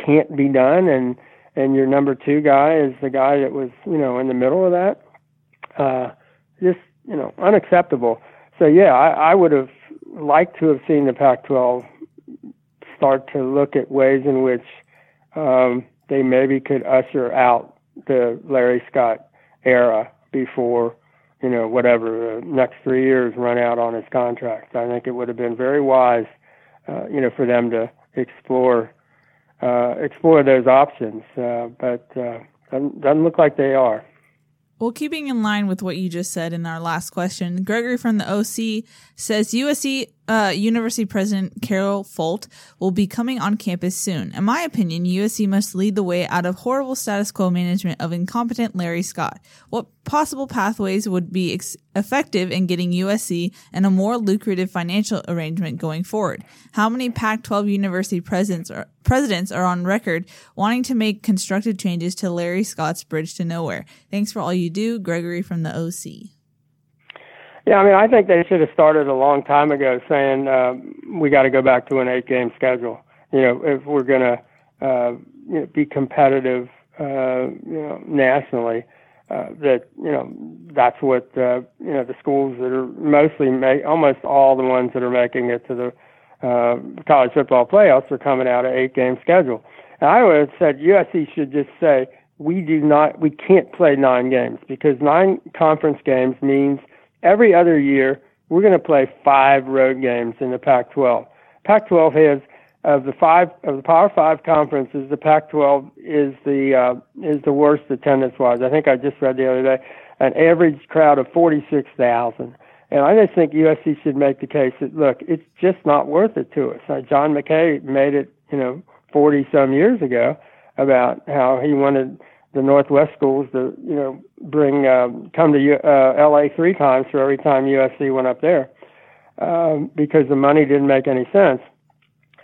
can't be done. And, and your number two guy is the guy that was, you know, in the middle of that. Uh, just, you know, unacceptable. So yeah, I, I would have liked to have seen the Pac-12 start to look at ways in which um, they maybe could usher out the Larry Scott era before you know whatever the next three years run out on his contract. I think it would have been very wise, uh, you know, for them to explore uh, explore those options, uh, but uh, doesn't, doesn't look like they are. Well, keeping in line with what you just said in our last question, Gregory from the OC says USC uh, University President Carol Folt will be coming on campus soon. In my opinion, USC must lead the way out of horrible status quo management of incompetent Larry Scott. What possible pathways would be ex- effective in getting USC and a more lucrative financial arrangement going forward? How many Pac-12 university presidents are, presidents are on record wanting to make constructive changes to Larry Scott's bridge to nowhere? Thanks for all you do, Gregory from the OC. Yeah, I mean, I think they should have started a long time ago saying uh, we got to go back to an eight-game schedule. You know, if we're going to uh, you know, be competitive, uh, you know, nationally, uh, that you know that's what uh, you know the schools that are mostly make almost all the ones that are making it to the uh, college football playoffs are coming out of eight-game schedule. And I would have said USC should just say we do not, we can't play nine games because nine conference games means every other year we're going to play five road games in the Pac-12. Pac-12 has of the five of the Power Five conferences, the Pac-12 is the uh, is the worst attendance-wise. I think I just read the other day an average crowd of 46,000. And I just think USC should make the case that look, it's just not worth it to us. Uh, John McKay made it, you know, 40 some years ago about how he wanted the Northwest schools to, you know, bring um, come to uh, LA three times for every time USC went up there um, because the money didn't make any sense.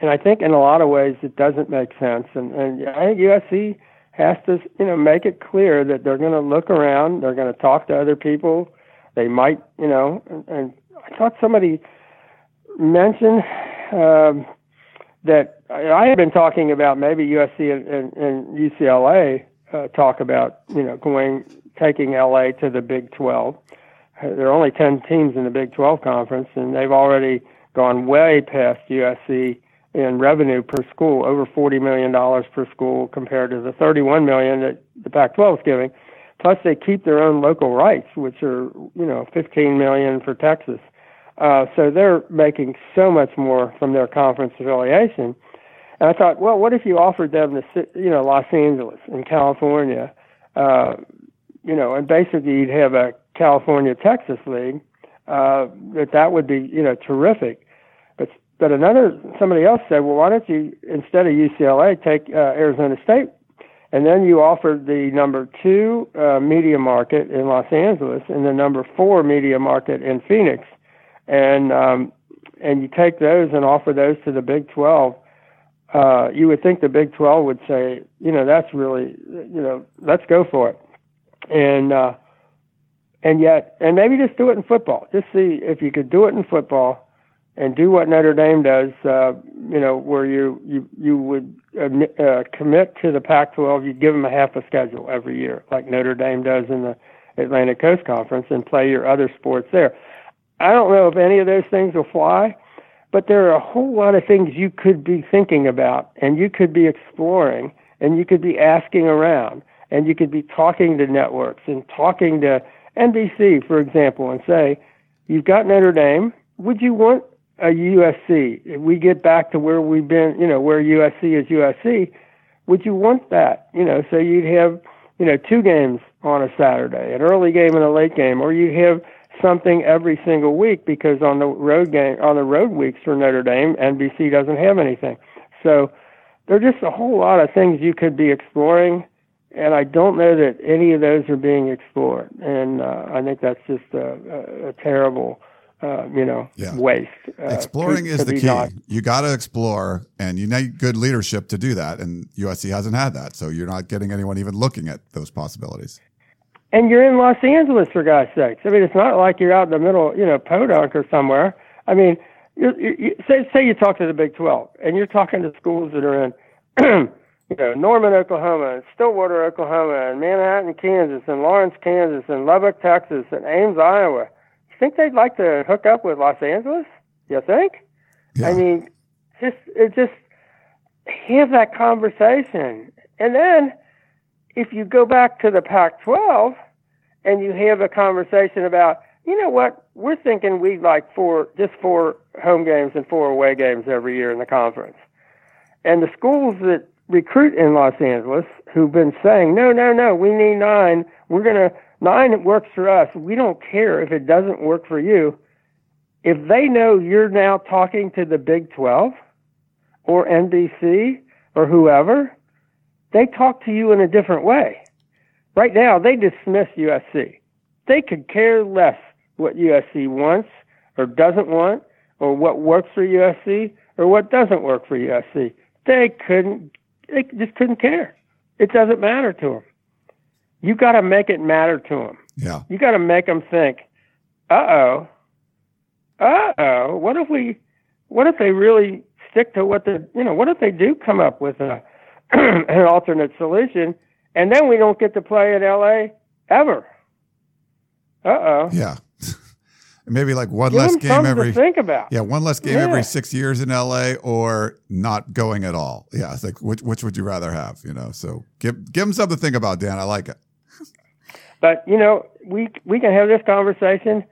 And I think in a lot of ways it doesn't make sense. And, and I think USC has to, you know, make it clear that they're going to look around, they're going to talk to other people. They might, you know, and, and I thought somebody mentioned um, that I had been talking about maybe USC and, and, and UCLA uh, talk about you know going taking LA to the Big 12. Uh, there are only 10 teams in the Big 12 conference, and they've already gone way past USC in revenue per school, over 40 million dollars per school compared to the 31 million that the Pac-12 is giving. Plus, they keep their own local rights, which are you know 15 million for Texas. Uh, so they're making so much more from their conference affiliation and I thought, well, what if you offered them the, you know, Los Angeles in California, uh, you know, and basically you'd have a California Texas league. Uh, that that would be, you know, terrific. But but another somebody else said, well, why don't you instead of UCLA take uh, Arizona State, and then you offered the number two uh, media market in Los Angeles and the number four media market in Phoenix, and um, and you take those and offer those to the Big Twelve uh, you would think the Big 12 would say, you know, that's really, you know, let's go for it. And, uh, and yet, and maybe just do it in football. Just see if you could do it in football and do what Notre Dame does, uh, you know, where you, you, you would uh, uh, commit to the Pac 12, you give them a half a schedule every year, like Notre Dame does in the Atlantic Coast Conference, and play your other sports there. I don't know if any of those things will fly but there are a whole lot of things you could be thinking about and you could be exploring and you could be asking around and you could be talking to networks and talking to NBC, for example, and say, You've got Notre Dame. Would you want a USC? If we get back to where we've been, you know, where USC is USC, would you want that? You know, so you'd have, you know, two games on a Saturday, an early game and a late game, or you have something every single week because on the road game on the road weeks for Notre Dame, NBC doesn't have anything. So there are just a whole lot of things you could be exploring, and I don't know that any of those are being explored. And uh, I think that's just a, a, a terrible. Uh, you know, yeah. waste. Uh, Exploring to, is to the key. Not. You got to explore, and you need good leadership to do that. And USC hasn't had that, so you're not getting anyone even looking at those possibilities and you're in Los Angeles for God's sakes. I mean, it's not like you're out in the middle, you know, Podunk or somewhere. I mean, you, you, say say you talk to the Big 12 and you're talking to schools that are in, you know, Norman, Oklahoma, and Stillwater, Oklahoma, and Manhattan, Kansas, and Lawrence, Kansas, and Lubbock, Texas, and Ames, Iowa. You think they'd like to hook up with Los Angeles? You think? Yeah. I mean, just it just have that conversation, and then if you go back to the Pac 12 and you have a conversation about, you know what, we're thinking we'd like four, just four home games and four away games every year in the conference. And the schools that recruit in Los Angeles who've been saying, no, no, no, we need nine. We're going to, nine it works for us. We don't care if it doesn't work for you. if they know you're now talking to the Big 12 or NBC or whoever, they talk to you in a different way. Right now, they dismiss USC. They could care less what USC wants or doesn't want or what works for USC or what doesn't work for USC. They couldn't, they just couldn't care. It doesn't matter to them. You got to make it matter to them. Yeah. You got to make them think, uh oh, uh oh, what if we, what if they really stick to what the, you know, what if they do come up with a, an alternate solution and then we don't get to play in LA ever? Uh oh. Yeah. Maybe like one Give less game every to think about. Yeah, one less game Yeah. every six years in LA, or not going at all. Yeah, it's like which which would you rather have? You know, so give give them something to think about, Dan. I like it. But you know, we we can have this conversation.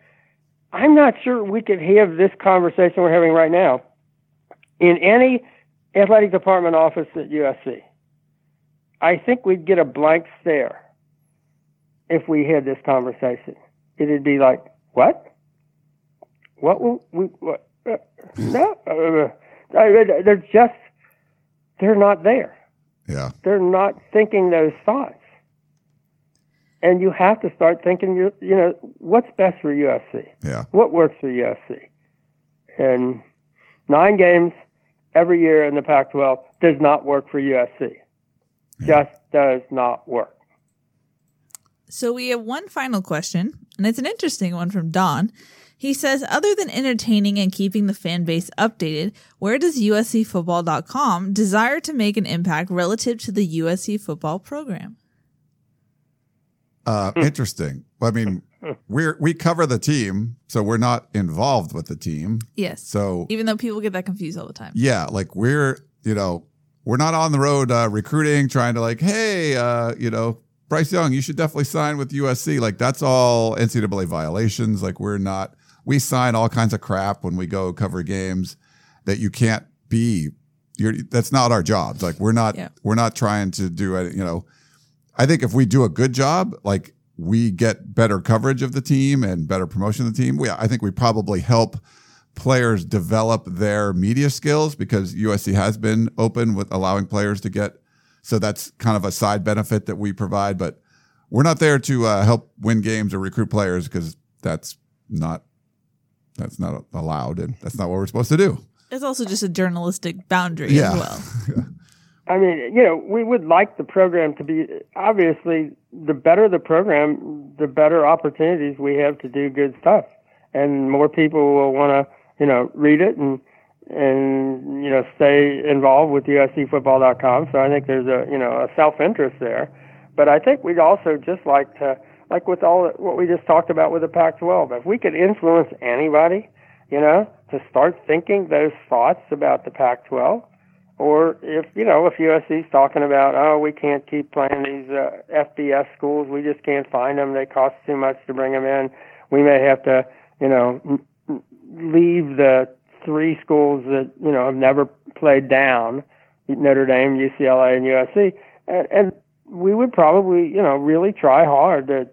I'm not sure we could have this conversation we're having right now in any athletic department office at USC. I think we'd get a blank stare if we had this conversation. It'd be like, "What? What will we? What? Uh, no, uh, uh, they're just they're not there." Yeah, they're not thinking those thoughts. And you have to start thinking, you you know, what's best for USC? yeah, What works for USC? And nine games every year in the Pac 12 does not work for USC. Just does not work. So we have one final question, and it's an interesting one from Don. He says, other than entertaining and keeping the fan base updated, where does USCfootball.com desire to make an impact relative to the USC football program? uh, interesting. I mean, we're we cover the team, so we're not involved with the team. Yes. So Even though people get that confused all the time. yeah, like we're you know we're not on the road uh, recruiting, trying to like, hey, uh, you know, Bryce Young, you should definitely sign with USC. Like that's all NCAA violations. Like we're not. We sign all kinds of crap when we go cover games that you can't be. You're, that's not our jobs. Like we're not. Yeah. We're not trying to do it. You know, I think if we do a good job, like we get better coverage of the team and better promotion of the team. We, I think we probably help players develop their media skills because USC has been open with allowing players to get. So that's kind of a side benefit that we provide, but we're not there to uh, help win games or recruit players because that's not that's not allowed and that's not what we're supposed to do. It's also just a journalistic boundary Yeah. as well. I mean, you know, we would like the program to be obviously the better the program, the better opportunities we have to do good stuff, and more people will want to, you know, read it and and you know stay involved with USCFootball.com. So I think there's a you know a self interest there, but I think we'd also just like to like with all what we just talked about with the Pac-12. If we could influence anybody, you know, to start thinking those thoughts about the Pac-12 or if you know if USC's talking about oh we can't keep playing these uh, FBS schools we just can't find them they cost too much to bring them in we may have to you know leave the three schools that you know have never played down Notre Dame UCLA and USC and, and we would probably you know really try hard to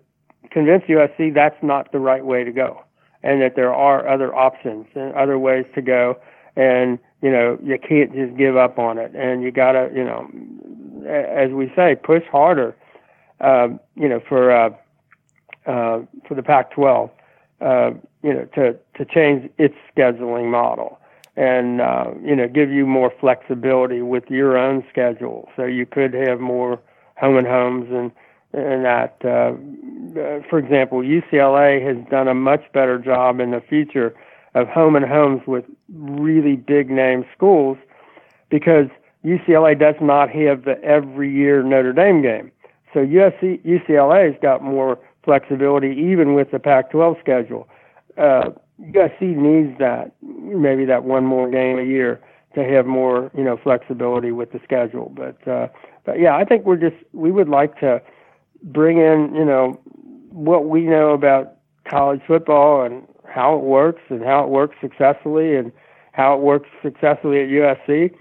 convince USC that's not the right way to go and that there are other options and other ways to go. And you know you can't just give up on it. And you got to you know as we say push harder um, you know for uh, uh, for the Pac-12 uh, you know to to change its scheduling model and uh, you know give you more flexibility with your own schedule so you could have more home and homes and and that uh, uh, for example UCLA has done a much better job in the future of home and homes with really big name schools because UCLA does not have the every year Notre Dame game. So USC UCLA's got more flexibility even with the Pac-12 schedule. Uh, USC needs that maybe that one more game a year to have more you know flexibility with the schedule. But uh, but yeah, I think we're just we would like to bring in you know what we know about college football and how it works and how it works successfully and how it works successfully at USC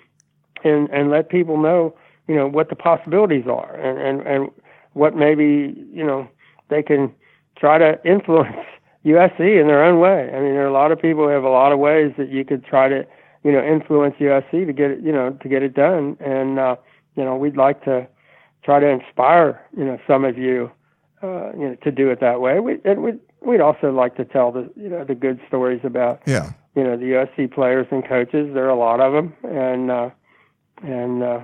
and and let people know you know what the possibilities are and and and what maybe you know they can try to influence USC in their own way. I mean, there are a lot of people who have a lot of ways that you could try to, you know, influence USC to get it, you know, to get it done. And uh, you know, we'd like to try to inspire, you know, some of you, uh, you know, to do it that way. We and we'd we'd also like to tell the, you know, the good stories about, Yeah. you know, the USC players and coaches. There are a lot of them, and uh, and uh,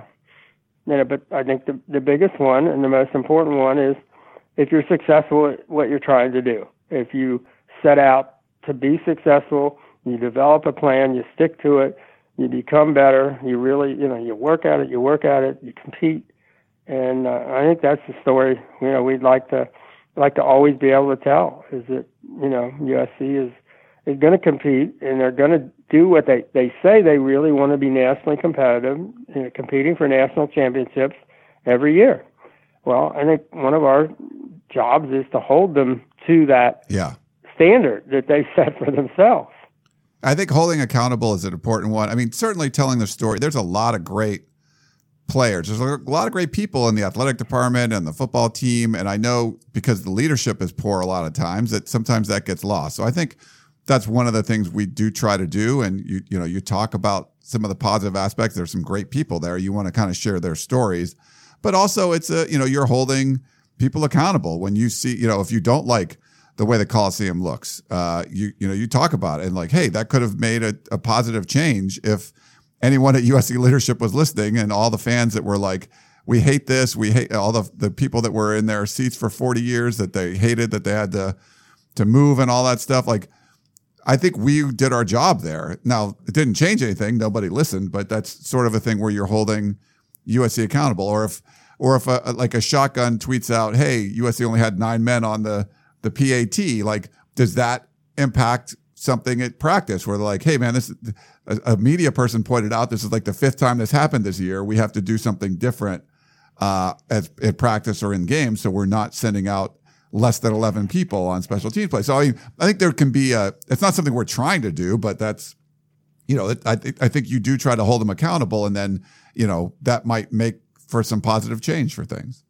you know, but I think the the biggest one and the most important one is if you're successful at what you're trying to do. If you set out to be successful, you develop a plan, you stick to it, you become better. You really, you know, you work at it, you work at it, you compete, and uh, I think that's the story. You know, we'd like to like to always be able to tell is that you know USC is is going to compete and they're going to do what they they say they really want to be nationally competitive, you know, competing for national championships every year. Well, I think one of our jobs is to hold them to that Yeah. standard that they set for themselves. I think holding accountable is an important one. I mean, certainly telling the story. There's a lot of great players. There's a lot of great people in the athletic department and the football team. And I know because the leadership is poor a lot of times that sometimes that gets lost. So I think that's one of the things we do try to do. And you, you know, you talk about some of the positive aspects. There's some great people there. You want to kind of share their stories, but also it's a, you know, you're holding people accountable when you see, you know, if you don't like the way the Coliseum looks, uh, you, you know, you talk about it and like, Hey, that could have made a, a positive change if, anyone at USC leadership was listening and all the fans that were like, we hate this. We hate all the, the people that were in their seats for 40 years that they hated that they had to, to move and all that stuff. Like, I think we did our job there. Now, it didn't change anything. Nobody listened, but that's sort of a thing where you're holding USC accountable. Or if, or if a, like a shotgun tweets out, Hey, USC only had nine men on the, the PAT. Like, does that impact something at practice where they're like, Hey man, this a, a media person pointed out, this is like the fifth time this happened this year. We have to do something different, uh, at, at practice or in games. So we're not sending out less than 11 people on special teams play. So I, mean, I think there can be a, it's not something we're trying to do, but that's, you know, I think, I think you do try to hold them accountable and then, you know, that might make for some positive change for things.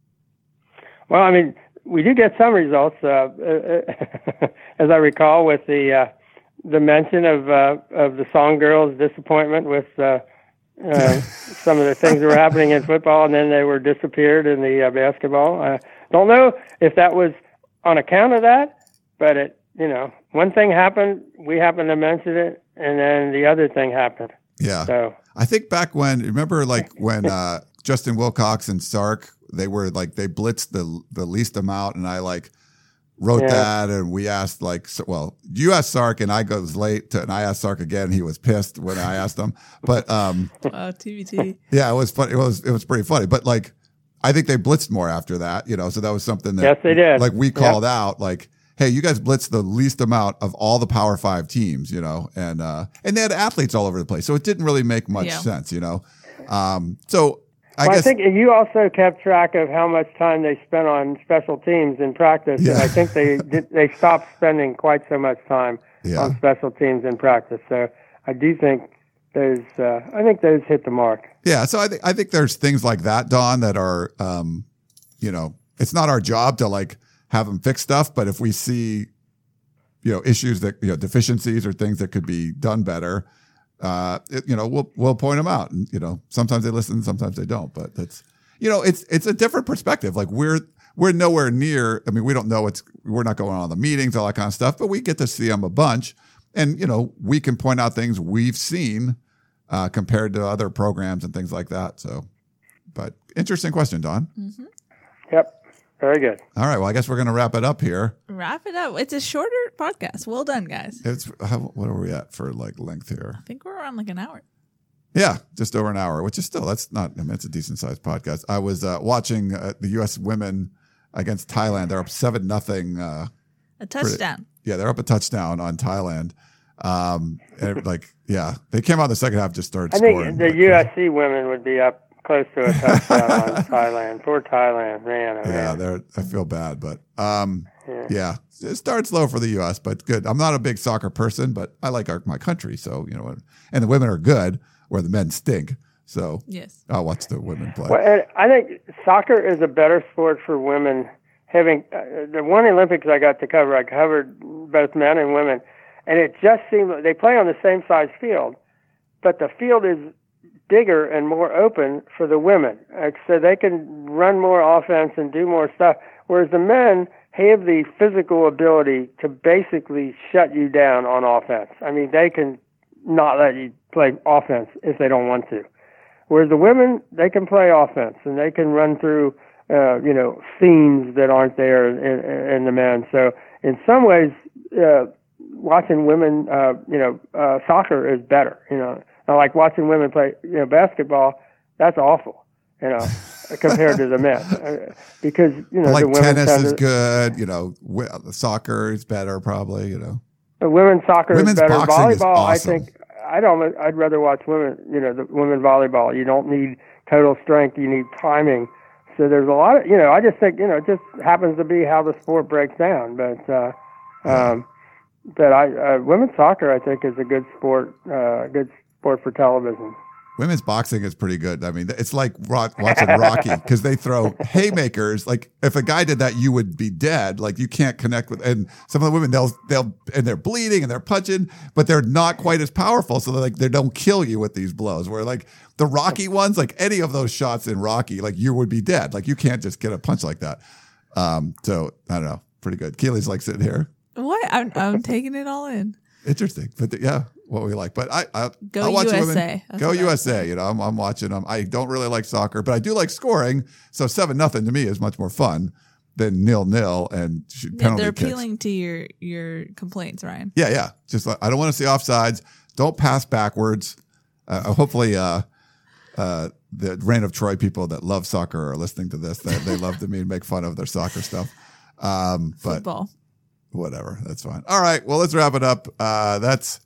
Well, I mean, we do get some results, uh, as I recall, with the uh, the mention of uh, of the song girls' disappointment with uh, uh, some of the things that were happening in football, and then they were disappeared in the uh, basketball. I don't know if that was on account of that, but it, you know, one thing happened, we happened to mention it, and then the other thing happened. Yeah. So I think back when, remember like when uh, Justin Wilcox and Sark, they were like, they blitzed the, the least amount. And I like wrote Yeah. that and we asked like, so, well, you asked Sark and I goes late to, and I asked Sark again. He was pissed when I asked him, but um, Wow, TBT. yeah, it was funny. It was, it was pretty funny, but like, I think they blitzed more after that, you know, so that was something that Yes, they did. like we Yep. called out like, Hey, you guys blitzed the least amount of all the power five teams, you know, and, uh, and they had athletes all over the place. So it didn't really make much Yeah. sense, you know? Um, so I well, I think you also kept track of how much time they spent on special teams in practice, and I think they did, they stopped spending quite so much time Yeah. on special teams in practice. So I do think those uh, I think those hit the mark. yeah. So I think, I think there's things like that, Don, that are, um, you know, it's not our job to like have them fix stuff, but if we see, you know, issues that, you know, deficiencies or things that could be done better, uh, it, you know, we'll, we'll point them out and, you know, sometimes they listen, sometimes they don't, but that's, you know, it's, it's a different perspective. Like we're, we're nowhere near, I mean, we don't know what's, we're not going on the meetings, all that kind of stuff, but we get to see them a bunch and, you know, we can point out things we've seen, uh, compared to other programs and things like that. So, but interesting question, Don. Yep, very good. All right. Well, I guess we're going to wrap it up here. Wrap it up. It's a shorter podcast. Well done, guys. It's how, what are we at for like length here? I think we're around like an hour. Yeah, just over an hour, which is still that's not. I mean, it's a decent sized podcast. I was uh, watching uh, the U.S. women against Thailand. They're up seven nothing. Uh, A touchdown. yeah, they're up a touchdown on Thailand. Um, and like, yeah, they came out the second half, just started I scoring. think the. USC women would be up close to a touchdown on Thailand. Poor Thailand, man. Oh, Yeah, man. I feel bad, but um, Yeah. yeah, it starts slow for the U.S., but good. I'm not a big soccer person, but I like our, my country, so you know, and the women are good, where the men stink. So Yes. I'll watch the women play. Well, and I think soccer is a better sport for women. Having uh, the one Olympics I got to cover, I covered both men and women, and it just seems they play on the same size field, but the field is bigger and more open for the women, so they can run more offense and do more stuff. Whereas the men have the physical ability to basically shut you down on offense. I mean, they can not let you play offense if they don't want to. Whereas the women, they can play offense and they can run through, uh, you know, scenes that aren't there in, in the men. So in some ways, uh, watching women, uh, you know, uh, soccer is better. You know, I like watching women play, you know, basketball. That's awful. You know. compared to the men, because you know like the tennis is to, good. You know, soccer is better, probably. You know, the women's soccer women's is better. Volleyball, is awesome. I think I don't. I'd rather watch women. You know, the women volleyball. You don't need total strength. You need timing. So there's a lot of. You know, I just think you know it just happens to be how the sport breaks down. But uh, um, but I uh, women's soccer I think is a good sport. Uh, good sport for television. Women's boxing is pretty good. I mean, it's like watching Rocky because they throw haymakers. Like if a guy did that, you would be dead. Like you can't connect with. And some of the women, they'll they'll and they're bleeding and they're punching, but they're not quite as powerful. So like they don't kill you with these blows. Where like the Rocky ones, like any of those shots in Rocky, like you would be dead. Like you can't just get a punch like that. Um, so I don't know, pretty good. Keely's like sitting here. What? I'm, I'm taking it all in. Interesting, but the, yeah, what we like. But I, I go I watch USA. Go USA. You know, I'm, I'm watching them. I don't really like soccer, but I do like scoring. So seven nothing to me is much more fun than nil nil and penalty They're kicks. appealing to your your complaints, Ryan. Yeah, yeah. Just like, I don't want to see offsides. Don't pass backwards. Uh, hopefully, uh, uh, the Reign of Troy people that love soccer are listening to this. They, they love to me and make fun of their soccer stuff. Um, but Football. whatever, that's fine. All right, well, let's wrap it up. Uh, that's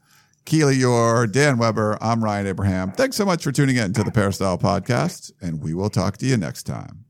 Keely Eure, Dan Weber. I'm Ryan Abraham. Thanks so much for tuning in to the Peristyle Podcast, and we will talk to you next time.